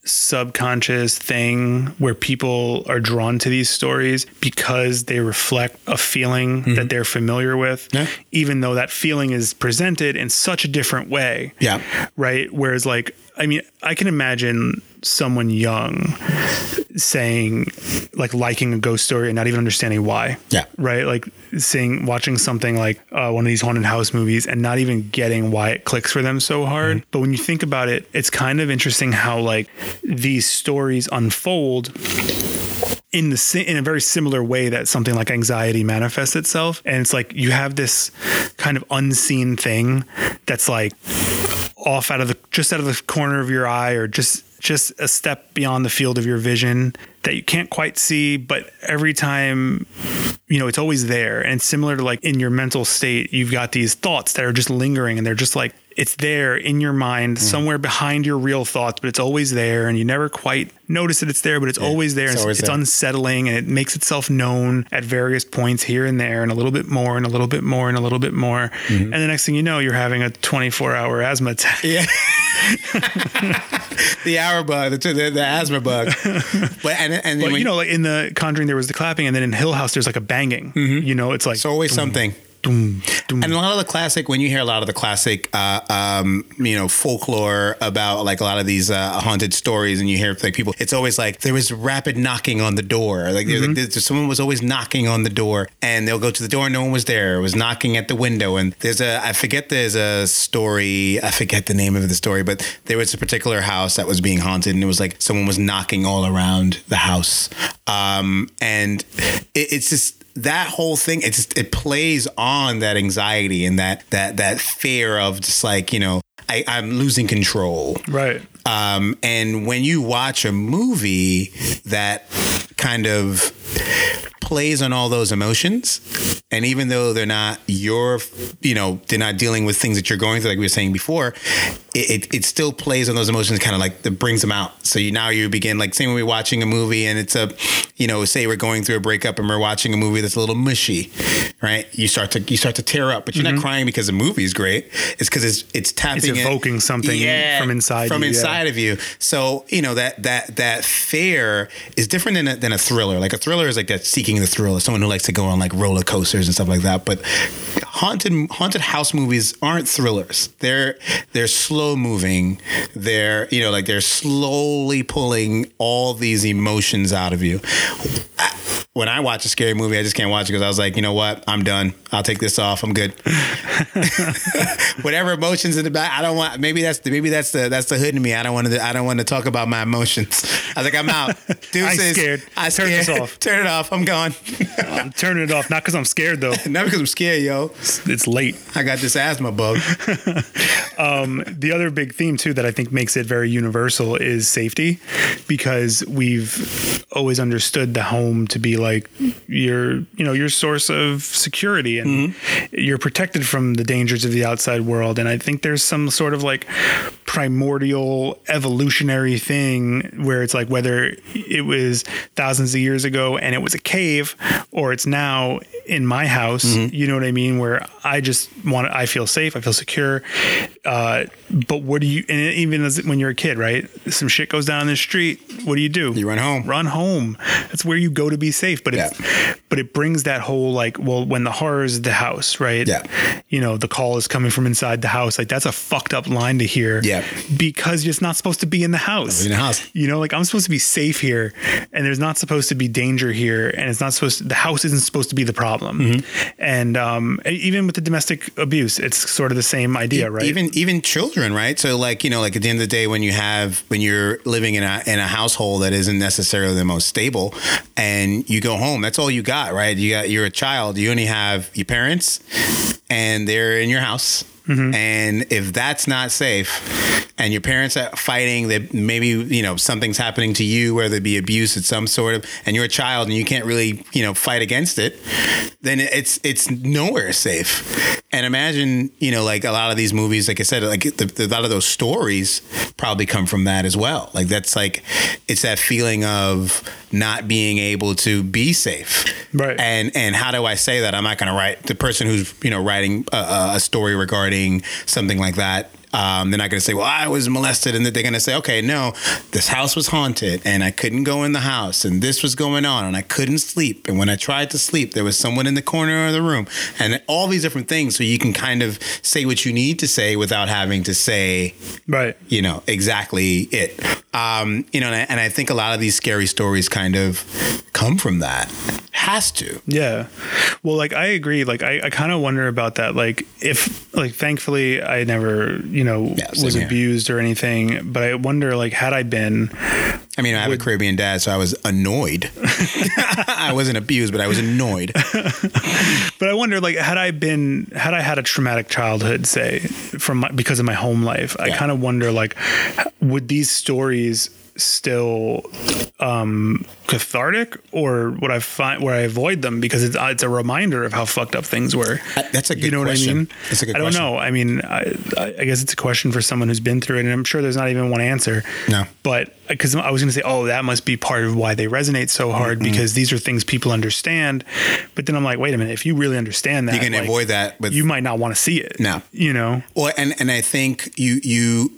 subconscious thing where people are drawn to these stories because they reflect a feeling that mm-hmm. they're familiar with, Yeah. even though that feeling is presented in such a different way. Yeah. Right. Whereas, like, I mean, I can imagine someone young saying, like, liking a ghost story and not even understanding why. Yeah. Right. Like, seeing, watching something like uh, one of these haunted house movies and not even getting why it clicks for them so hard. But when you think about it, it's kind of interesting how, like, these stories unfold in the in a very similar way that something like anxiety manifests itself and it's like you have this kind of unseen thing that's like off out of the just out of the corner of your eye or just just a step beyond the field of your vision that you can't quite see but every time you know it's always there. And similar to like in your mental state you've got these thoughts that are just lingering and they're just like it's there in your mind somewhere behind your real thoughts but it's always there and you never quite notice that it's there but it's always there it's and it's, always it's there. unsettling and it makes itself known at various points here and there and a little bit more and a little bit more and a little bit more Mm-hmm. and the next thing you know you're having a 24 hour asthma attack Yeah. [laughs] the hour bug, the, the, the asthma bug. But and and but you know like in the conjuring there was the clapping and then in hill house there's like a banging you know it's like it's always something. Doom, doom. And a lot of the classic, when you hear a lot of the classic, uh, um, you know, folklore about like a lot of these uh, haunted stories, and you hear like people, it's always like there was rapid knocking on the door. Like, there's like there's, someone was always knocking on the door, and they'll go to the door, and no one was there. It was knocking at the window, and there's a I forget there's a story. I forget the name of the story, but there was a particular house that was being haunted, and it was like someone was knocking all around the house, um, and it, it's just that whole thing it just it plays on that anxiety and that that that fear of just like you know I, I'm losing control. right Um, and when you watch a movie that kind of plays on all those emotions, and even though they're not your, you know, they're not dealing with things that you're going through, like we were saying before, it, it, it still plays on those emotions, kind of like that brings them out. So you now you begin like same when we're watching a movie and it's a, you know, say we're going through a breakup and we're watching a movie that's a little mushy, right? You start to you start to tear up, but you're not mm-hmm. crying because the movie is great. It's because it's it's tapping in- evoking something from inside from you, yeah. inside of you. So you know that that that fear is different than a, than a thriller. Like a thriller is like that seeking the thrill. Someone who likes to go on like roller coasters and stuff like that. But haunted haunted house movies aren't thrillers. They're they're slow moving. They're you know like they're slowly pulling all these emotions out of you. When I watch a scary movie, I just can't watch it because I was like, you know what, I'm done. I'll take this off. I'm good. [laughs] Whatever emotions in the back, I don't want. Maybe that's the maybe that's the that's the hood in me. I don't want to. I don't want to talk about my emotions. I was like, I'm out. [laughs] Deuces. scared. I Turn this off. [laughs] Turn it off. I'm gone. Uh, i'm turning it off not because i'm scared though Not because I'm scared, yo. it's late I got this asthma bug. Um, the other big theme too that I think makes it very universal is safety, because we've always understood the home to be like mm-hmm. your you know your source of security and mm-hmm. you're protected from the dangers of the outside world. And I think there's some sort of like primordial evolutionary thing where it's like whether it was thousands of years ago and it was a cave or it's now in my house mm-hmm. you know what i mean? Where i just want i feel safe i feel secure. Uh, but what do you and even as when you're a kid right? Some shit goes down in the street. What do you do? You run home. run home. That's where you go to be safe but it but it brings that whole like well when the horror is the house right Yeah. you know the call is coming from inside the house like that's a fucked up line to hear Yeah. because it's not supposed to be in the house In the house. you know like i'm supposed to be safe here and there's not supposed to be danger here and it's not supposed to, the house isn't supposed to be the problem Mm-hmm. and um, even with the domestic abuse it's sort of the same idea right Even even children, right? So like you know, like at the end of the day, when you have when you're living in a in a household that isn't necessarily the most stable, and you go home, that's all you got, right? You got you're a child. You only have your parents, and they're in your house. Mm-hmm. And if that's not safe, and your parents are fighting, that maybe you know something's happening to you, whether it be abuse at some sort of, and you're a child and you can't really you know fight against it, then it's it's nowhere safe. And imagine you know like a lot of these movies, like I said, like the, the, a lot of those stories probably come from that as well. Like that's like it's that feeling of not being able to be safe, Right. And and how do I say that? I'm not going to write the person who's you know writing a, a story regarding something like that. Um, they're not going to say, "Well, I was molested," and that they're going to say, "Okay, no, this house was haunted, and I couldn't go in the house, and this was going on, and I couldn't sleep, and when I tried to sleep, there was someone in the corner of the room, and all these different things." So you can kind of say what you need to say without having to say Right. you know exactly it um you know and I, and I think a lot of these scary stories kind of come from that has to Yeah. Well, like I agree. Like I, I kind of wonder about that. Like if like thankfully I never, you know, Yeah, was here. abused or anything, but I wonder like had I been i mean i have a caribbean dad so i was annoyed [laughs] [laughs] i wasn't abused but i was annoyed [laughs] but I wonder like had I been had I had a traumatic childhood say from my, because of my home life, I kind of wonder like would these stories still um cathartic or would I find where I avoid them because it's it's a reminder of how fucked up things were. Uh, that's a good you know question. what I mean? That's a good I don't question. know. I mean, I I guess it's a question for someone who's been through it, and I'm sure there's not even one answer. No. But because I was going to say, oh, that must be part of why they resonate so hard Mm-hmm. because these are things people understand. But then I'm like, wait a minute, if you really understand that, you can like, avoid that but you might not want to see it. No. You know? Well, and and I think you you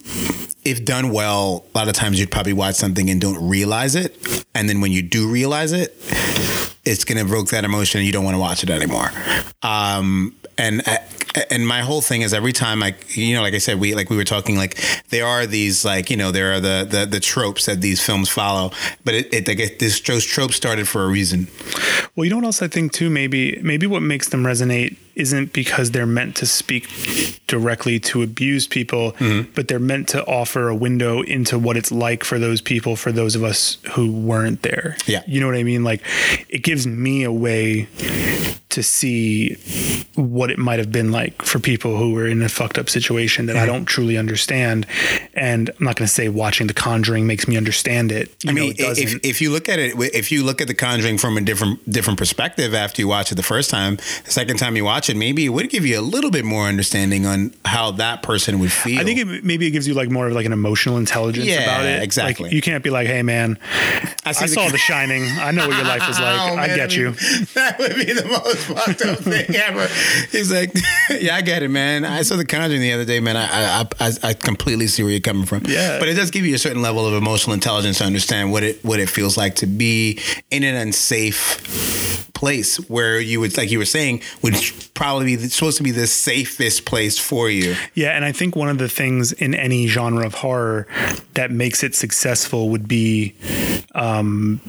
if done well, a lot of times you'd probably watch something and don't realize it, and then when you do realize it, it's going to evoke that emotion, and you don't want to watch it anymore. Um, and I, and my whole thing is every time I you know like I said we like we were talking like there are these like you know there are the the, the tropes that these films follow, but it, it like this those tropes started for a reason. Well, you know what else I think too? Maybe maybe what makes them resonate isn't because they're meant to speak directly to abused people, Mm-hmm. but they're meant to offer a window into what it's like for those people, for those of us who weren't there. Yeah. You know what I mean? Like it gives me a way to see what it might have been like for people who were in a fucked up situation that I don't truly understand. And I'm not going to say watching The Conjuring makes me understand it. You I know, mean, it doesn't. if, if you look at it, if you look at The Conjuring from a different different perspective after you watch it the first time, the second time you watch it, maybe it would give you a little bit more understanding on how that person would feel. I think it, maybe it gives you like more of like an emotional intelligence Yeah, about it. exactly. Like, you can't be like, "Hey, man, I, see the- saw The Shining. I know what your life was like. [laughs] Oh, I get I you." [laughs] That would be the most fucked up thing ever. He's like, [laughs] "Yeah, I get it, man. I saw The Conjuring the other day, man. I I, I, I completely see where you're coming from. Yeah. but it does give you a certain level of emotional intelligence to understand what it what it feels like to be in an unsafe place where you would, like you were saying, would probably be supposed to be the safest place for you. Yeah, and I think one of the things in any genre of horror that makes it successful would be um,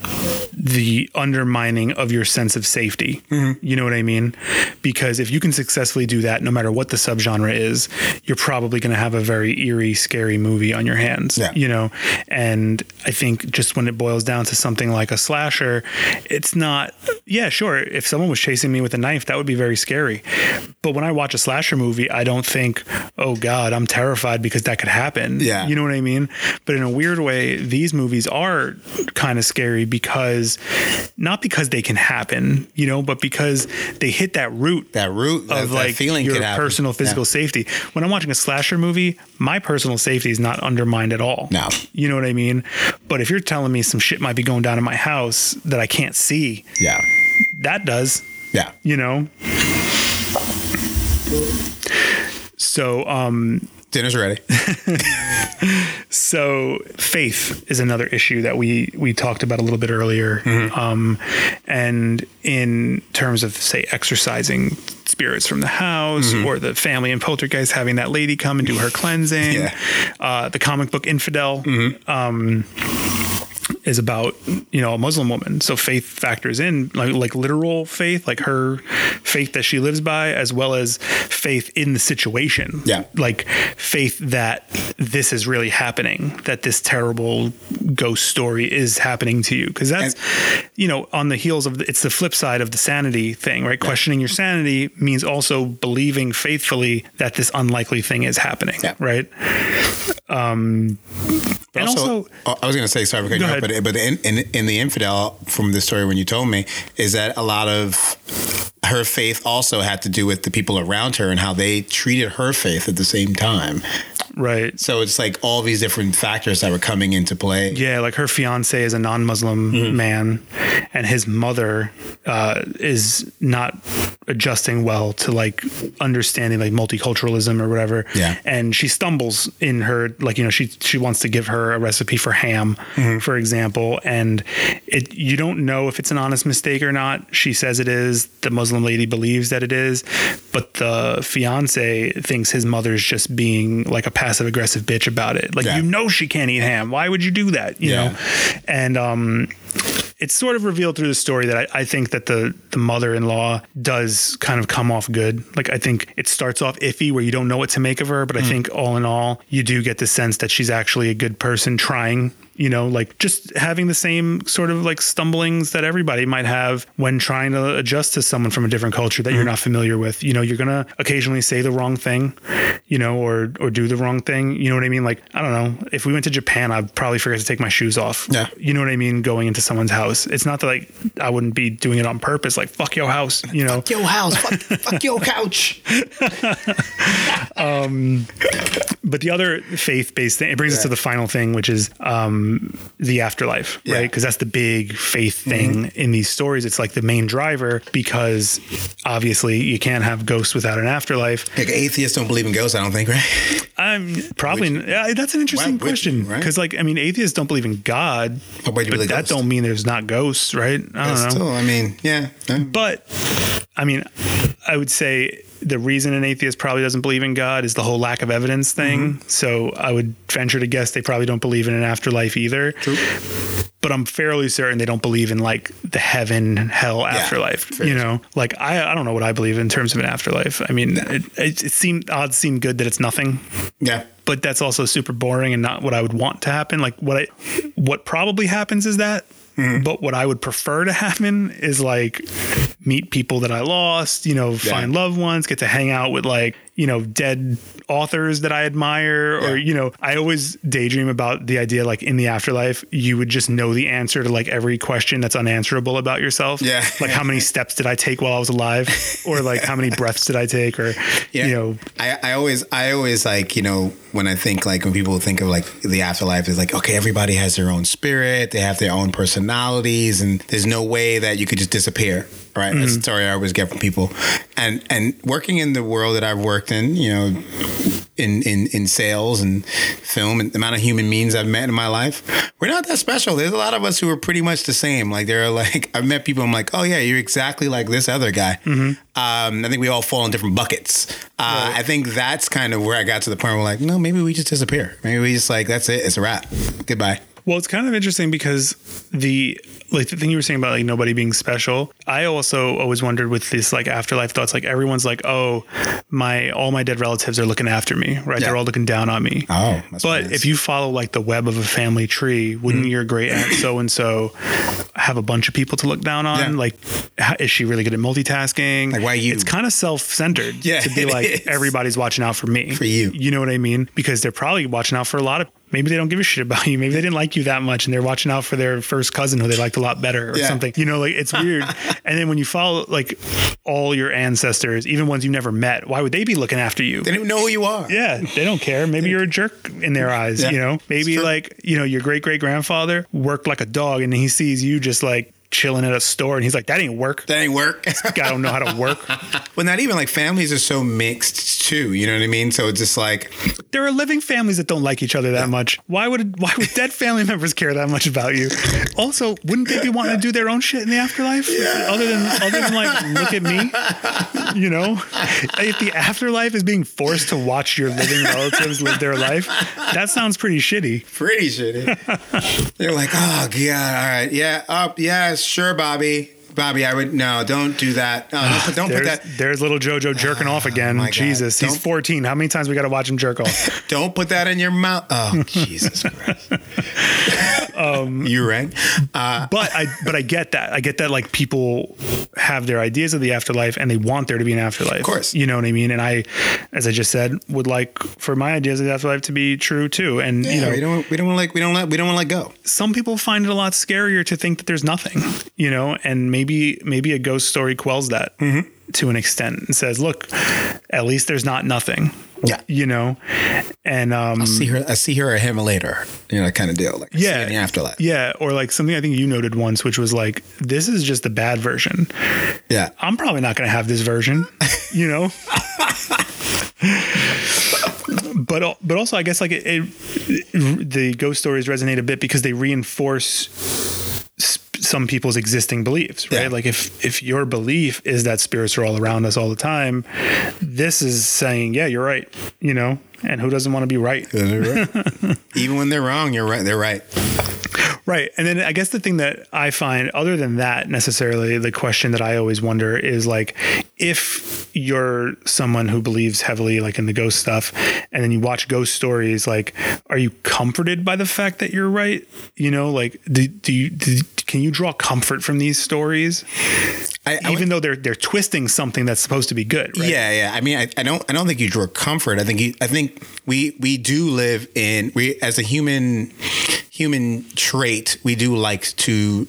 the undermining of your sense of safety. Mm-hmm. You know what I mean? Because if you can successfully do that, no matter what the subgenre is, you're probably going to have a very eerie, scary movie on your hands. Yeah. You know, and I think just when it boils down to something like a slasher, it's not. Yeah, sure. If someone was chasing me with a knife, that would be very scary. But when I watch a slasher movie, I don't think, "Oh God, I'm terrified because that could happen." Yeah. you know what I mean. But in a weird way, these movies are kind of scary because not because they can happen, you know, but because they hit that root That root, of that like feeling your personal physical Yeah. safety. When I'm watching a slasher movie, my personal safety is not undermined at all. No. You know what I mean? But if you're telling me some shit might be going down in my house that I can't see, Yeah, that does, yeah. you know? So, um, Dinner's ready. [laughs] So faith is another issue that we we talked about a little bit earlier, Mm-hmm. um, and in terms of say exercising spirits from the house or the family and poltergeist having that lady come and do her cleansing, Mm-hmm. Yeah. Mm-hmm. uh, the comic book infidel. Um, is about you know a Muslim woman, so faith factors in like like literal faith, like her faith that she lives by, as well as faith in the situation. Yeah. like faith that this is really happening, that this terrible ghost story is happening to you, because that's you know on the heels of the, it's the flip side of the sanity thing, right? Questioning your sanity means also believing faithfully that this unlikely thing is happening, Yeah. right? Um, But and also, also, I was going to say, sorry Go off, ahead. but but in, in in the infidel from the story when you told me is that a lot of her faith also had to do with the people around her and how they treated her faith at the same time. Right? So it's like all these different factors that were coming into play. Yeah, like her fiance is a non-Muslim Mm-hmm. man, and his mother uh, is not adjusting well to like understanding like multiculturalism or whatever. Yeah. And she stumbles in her like you know she she wants to give her a recipe for ham, for example, and it you don't know if it's an honest mistake or not. She says it is. The Muslim lady believes that it is, but the fiance thinks his mother's just being like a passive aggressive bitch about it. Like Yeah. you know she can't eat ham. Why would you do that? You Yeah. know, and um it's sort of revealed through the story that I, I think that the the mother-in-law does kind of come off good. Like I think it starts off iffy where you don't know what to make of her, but I think all in all, you do get the sense that she's actually a good person trying. You know, like just having the same sort of like stumblings that everybody might have when trying to adjust to someone from a different culture that you're not familiar with. You know, you're gonna occasionally say the wrong thing, you know, or or do the wrong thing. You know what I mean? Like I don't know. If we went to Japan, I'd probably forget to take my shoes off. Yeah. You know what I mean? Going into someone's house. It's not that like I wouldn't be doing it on purpose. Like fuck your house. You know. Fuck your house. Fuck, [laughs] fuck your couch. [laughs] But the other faith-based thing, it brings us to the final thing, which is um, the afterlife, Yeah. right? Because that's the big faith mm-hmm. thing in these stories. It's like the main driver because obviously you can't have ghosts without an afterlife. Like atheists don't believe in ghosts. I don't think, right? I'm probably yeah, that's an interesting you, question right? because, like, I mean, atheists don't believe in God, Oh, but but that ghosts. don't mean there's not ghosts, right? I don't know. Still, I mean, yeah. But I mean, I would say the reason an atheist probably doesn't believe in God is the whole lack of evidence thing. Mm-hmm. So I would venture to guess they probably don't believe in an afterlife either. But I'm fairly certain they don't believe in like the heaven hell afterlife. You know, like I, I don't know what I believe in terms of an afterlife. I mean, it, it, it seemed odds seem good that it's nothing Yeah. but that's also super boring and not what I would want to happen. Like what I, what probably happens is that, Mm-hmm. but what I would prefer to happen is like meet people that I lost, you know, find loved ones, get to hang out with like, you know, dead authors that I admire, or, Yeah. you know, I always daydream about the idea like in the afterlife, you would just know the answer to like every question that's unanswerable about yourself. Yeah. [laughs] Like how many [laughs] steps did I take while I was alive? Or like how many breaths did I take? Or, Yeah. you know, I, I always, I always like, you know, when I think like when people think of like the afterlife, is like, okay, everybody has their own spirit, they have their own personalities, and there's no way that you could just disappear. Right. That's the story I always get from people. And and working in the world that I've worked in, you know, in, in, in sales and film and the amount of human beings I've met in my life, we're not that special. There's a lot of us who are pretty much the same. Like they're like [laughs] I've met people. I'm like, oh yeah, you're exactly like this other guy. Um, I think we all fall in different buckets. Uh, I think that's kind of where I got to the point where like, no, maybe we just disappear. Maybe we just like that's it. It's a wrap. Goodbye. Well, it's kind of interesting because the like the thing you were saying about like nobody being special. I also always wondered with this like afterlife thoughts. Like everyone's like, oh, my all my dead relatives are looking after me, right? Yeah. They're all looking down on me. Oh, but if you follow like the web of a family tree, wouldn't Mm-hmm. your great aunt so and so have a bunch of people to look down on? Yeah. Like, how, is she really good at multitasking? Like, why you? It's kind of self centered Yeah, to be like is. everybody's watching out for me, For you. You know what I mean? Because they're probably watching out for a lot of. Maybe they don't give a shit about [laughs] you. Maybe they didn't like you that much, and they're watching out for their first cousin who they liked a lot better, or Yeah. something. You know, like it's weird. [laughs] and then when you follow like all your ancestors, even ones you never met, why would they be looking after you? they don't even know who you are. Yeah, they don't care. Maybe you're a jerk in their eyes, Yeah, you know? Maybe like, you know, your great great grandfather worked like a dog and he sees you just like chilling at a store and he's like, that ain't work. That ain't work. i don't know how to work. [laughs] well, not even like families are so mixed too. You know what I mean? So it's just like There are living families that don't like each other that much. Why would why would dead family [laughs] members care that much about you? Also, wouldn't they be wanting to do their own shit in the afterlife? Other than other than like look at me, you know? If the afterlife is being forced to watch your living relatives live their life, that sounds pretty shitty. pretty shitty. [laughs] They're like, oh god, all right, yeah, up, yeah, sure, Bobby, Bobby, I would no, don't do that. No, don't put, don't put that. there's little JoJo jerking off again. my Jesus, he's Don't- 14. How many times we got to watch him jerk off? [laughs] Don't put that in your mouth. Oh [laughs] Jesus Christ. Um, [laughs] you right? Uh, but I but I get that. I get that like people have their ideas of the afterlife and they want there to be an afterlife. Of course. You know what I mean? And I as I just said, would like for my ideas of the afterlife to be true too. And you know, we don't we don't like we don't let we don't want to let go. some people find it a lot scarier to think that there's nothing, you know, and maybe maybe maybe a ghost story quells that Mm-hmm. to an extent and says, look, at least there's not nothing. Yeah. you know, and um, see her. I see her or him later. You know, that kind of deal. Like I yeah, in the afterlife. yeah, or like something I think you noted once, which was like, this is just the bad version. Yeah. I'm probably not going to have this version, you know. [laughs] but but also, I guess like it, it, the ghost stories resonate a bit because they reinforce some people's existing beliefs, right? Yeah. Like if if your belief is that spirits are all around us all the time, this is saying, yeah, you're right, you know. And who doesn't want to be right? [laughs] Even when they're wrong, you're right. They're right. Right. And then I guess the thing that I find, other than that, necessarily, the question that I always wonder is like, if you're someone who believes heavily like in the ghost stuff, and then you watch ghost stories, like, are you comforted by the fact that you're right? You know, like, do, do you, do, can you draw comfort from these stories? I, I Even though they're they're twisting something that's supposed to be good, right? Yeah, yeah. I mean, I, I don't, I don't think you draw comfort. I think, you, I think we, we do live in, we as a human, human trait, we do like to,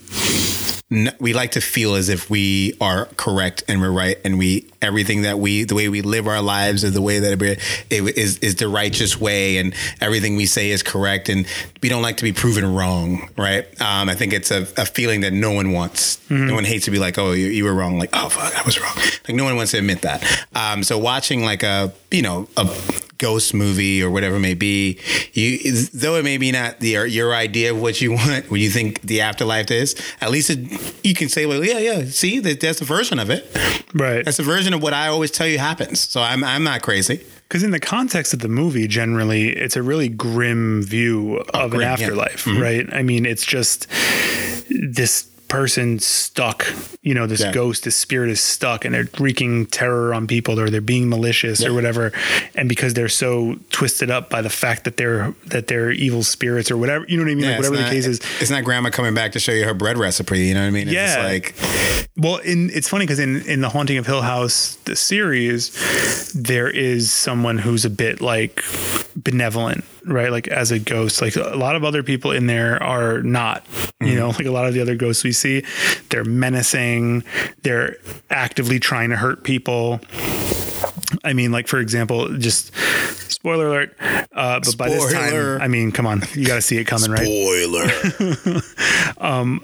we like to feel as if we are correct and we're right, and we everything that we, the way we live our lives, or the way that it, it is is the righteous way, and everything we say is correct, and we don't like to be proven wrong, right? Um, I think it's a, a feeling that no one wants. No one hates to be like, oh, you, you were wrong. Like, oh, fuck, I was wrong. Like, no one wants to admit that. Um, so watching like a, you know, a ghost movie or whatever it may be, you though it may be not the your idea of what you want, what you think the afterlife is, at least it, you can say, well, yeah, yeah. See, that, that's a version of it. Right. That's a version of what I always tell you happens. So I'm I'm not crazy. Because in the context of the movie, generally, it's a really grim view of grim, an yeah. afterlife, mm-hmm. right? I mean, it's just this person stuck, you know, this Yeah. ghost, this spirit is stuck and they're wreaking terror on people or they're being malicious or whatever. And because they're so twisted up by the fact that they're that they're evil spirits or whatever, you know what I mean? Yeah, like whatever not- the case is. It's not grandma coming back to show you her bread recipe. You know what I mean? It's Yeah. like Well, in it's funny because in in the Haunting of Hill House, the series, there is someone who's a bit like benevolent, right? Like as a ghost, like a lot of other people in there are not. You know, like a lot of the other ghosts we see, they're menacing. They're actively trying to hurt people. I mean, like for example, just spoiler alert. Uh, but by this time, I mean, come on, you got to see it coming, right? spoiler.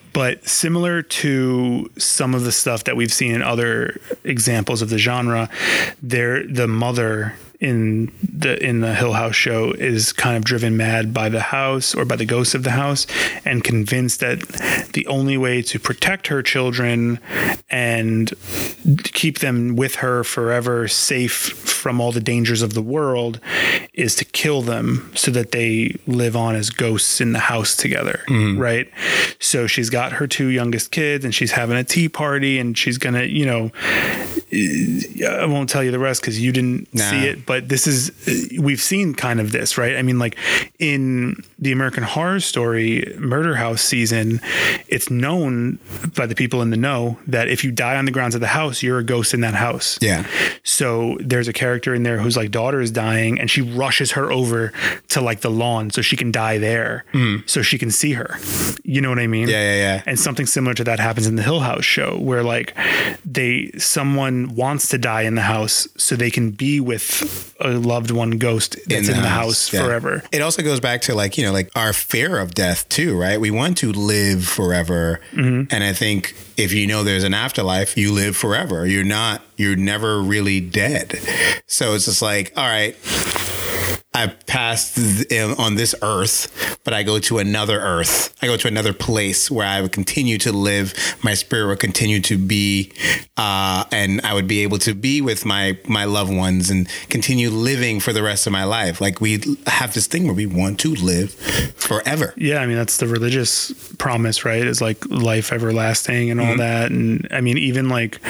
[laughs] but similar to some of the stuff that we've seen in other examples of the genre, there the mother in the in the Hill House show is kind of driven mad by the house or by the ghost of the house and convinced that the only way to protect her children and keep them with her forever safe from all the dangers of the world is to kill them so that they live on as ghosts in the house together mm-hmm. right so she's got her two youngest kids and she's having a tea party and she's gonna you know I won't tell you the rest because you didn't Nah. see it, but this is we've seen kind of this, right? I mean, like in the American Horror Story Murder House season, it's known by the people in the know that if you die on the grounds of the house, you're a ghost in that house. Yeah. So there's a character in there whose like daughter is dying, and she rushes her over to like the lawn so she can die there, so she can see her. You know what I mean? Mm. Yeah, yeah, yeah. And something similar to that happens in the Hill House show, where like they someone wants to die in the house so they can be with a loved one ghost that's in the, house, yeah. forever. It also goes back to like, you know, like our fear of death too, right? We want to live forever. Mm-hmm. And I think if you know there's an afterlife, you live forever. You're not, you're never really dead. So it's just like, all right, I passed on this earth, but I go to another earth. I go to another place where I would continue to live. My spirit would continue to be, uh, and I would be able to be with my my loved ones and continue living for the rest of my life. Like we have this thing where we want to live forever. Yeah, I mean that's the religious promise, right? Is like life everlasting and all Mm-hmm. that. And I mean, even like,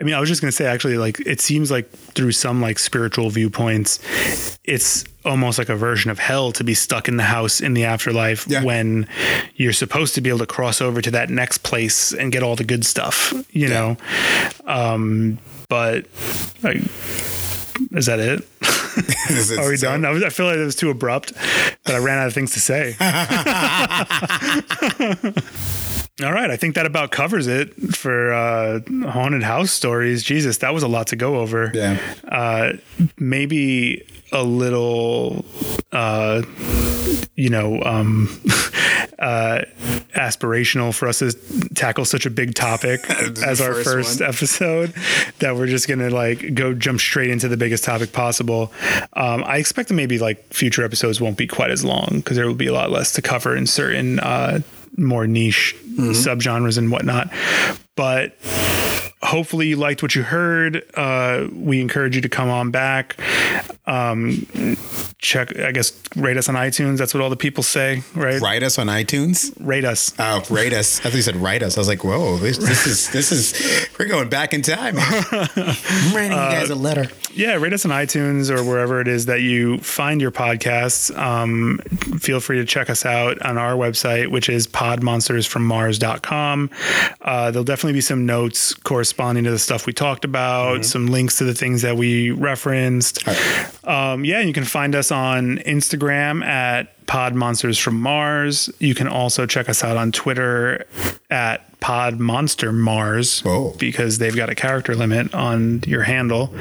I mean, I was just gonna say actually, like, it seems like through some like spiritual viewpoints, it's almost like a version of hell to be stuck in the house in the afterlife Yeah. when you're supposed to be able to cross over to that next place and get all the good stuff, you Yeah. know. Um, but like, is that it? [laughs] Are we so- done? I, was, I feel like it was too abrupt, but I ran out of things to say. [laughs] [laughs] All right, I think that about covers it for uh, haunted house stories. Jesus, that was a lot to go over. Yeah. Uh, maybe a little, uh, you know, um, [laughs] uh, aspirational for us to tackle such a big topic [laughs] as our first first episode that we're just gonna like go jump straight into the biggest topic possible. Um, I expect that maybe like future episodes won't be quite as long because there will be a lot less to cover in certain uh, more niche subgenres and whatnot. But hopefully you liked what you heard. Uh, we encourage you to come on back. Um, check, I guess, rate us on iTunes. That's what all the people say, right? Write us on iTunes. Rate us. Oh, rate us. I thought you said write us. I was like, whoa, this, this is this is we're going back in time. [laughs] I'm writing you guys a letter. Yeah, rate us on iTunes or wherever it is that you find your podcasts. Um, feel free to check us out on our website, which is podmonstersfrommars.com. Uh, there'll definitely be some notes corresponding to the stuff we talked about, some links to the things that we referenced. Um, yeah, you can find us on Instagram at Pod Monsters from Mars. You can also check us out on Twitter at Pod Monster Mars Oh. because they've got a character limit on your handle.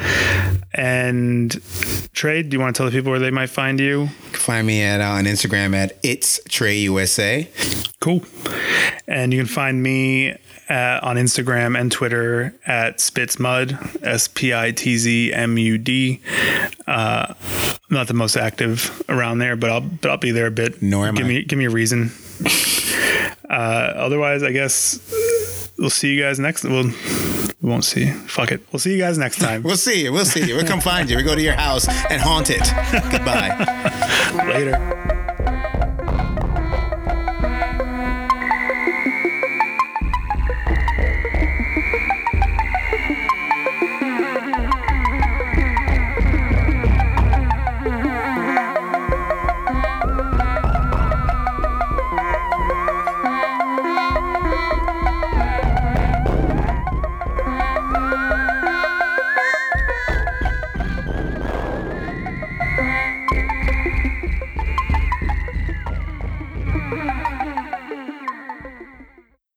And Tre, do you want to tell the people where they might find you? Find me at uh, on Instagram at it's Tre USA. Cool. And you can find me uh, on Instagram and Twitter at Spitzmud, S P I T Z M U D. Uh, I'm not the most active around there, but I'll but I'll be there a bit. Nor am give I. me give me a reason. uh, otherwise, I guess we'll see you guys next. Well, we won't see. Fuck it. We'll see you guys next [laughs] time. We'll see you. We'll see you. We'll come find you. We go to your house and haunt it. Goodbye. [laughs] Later.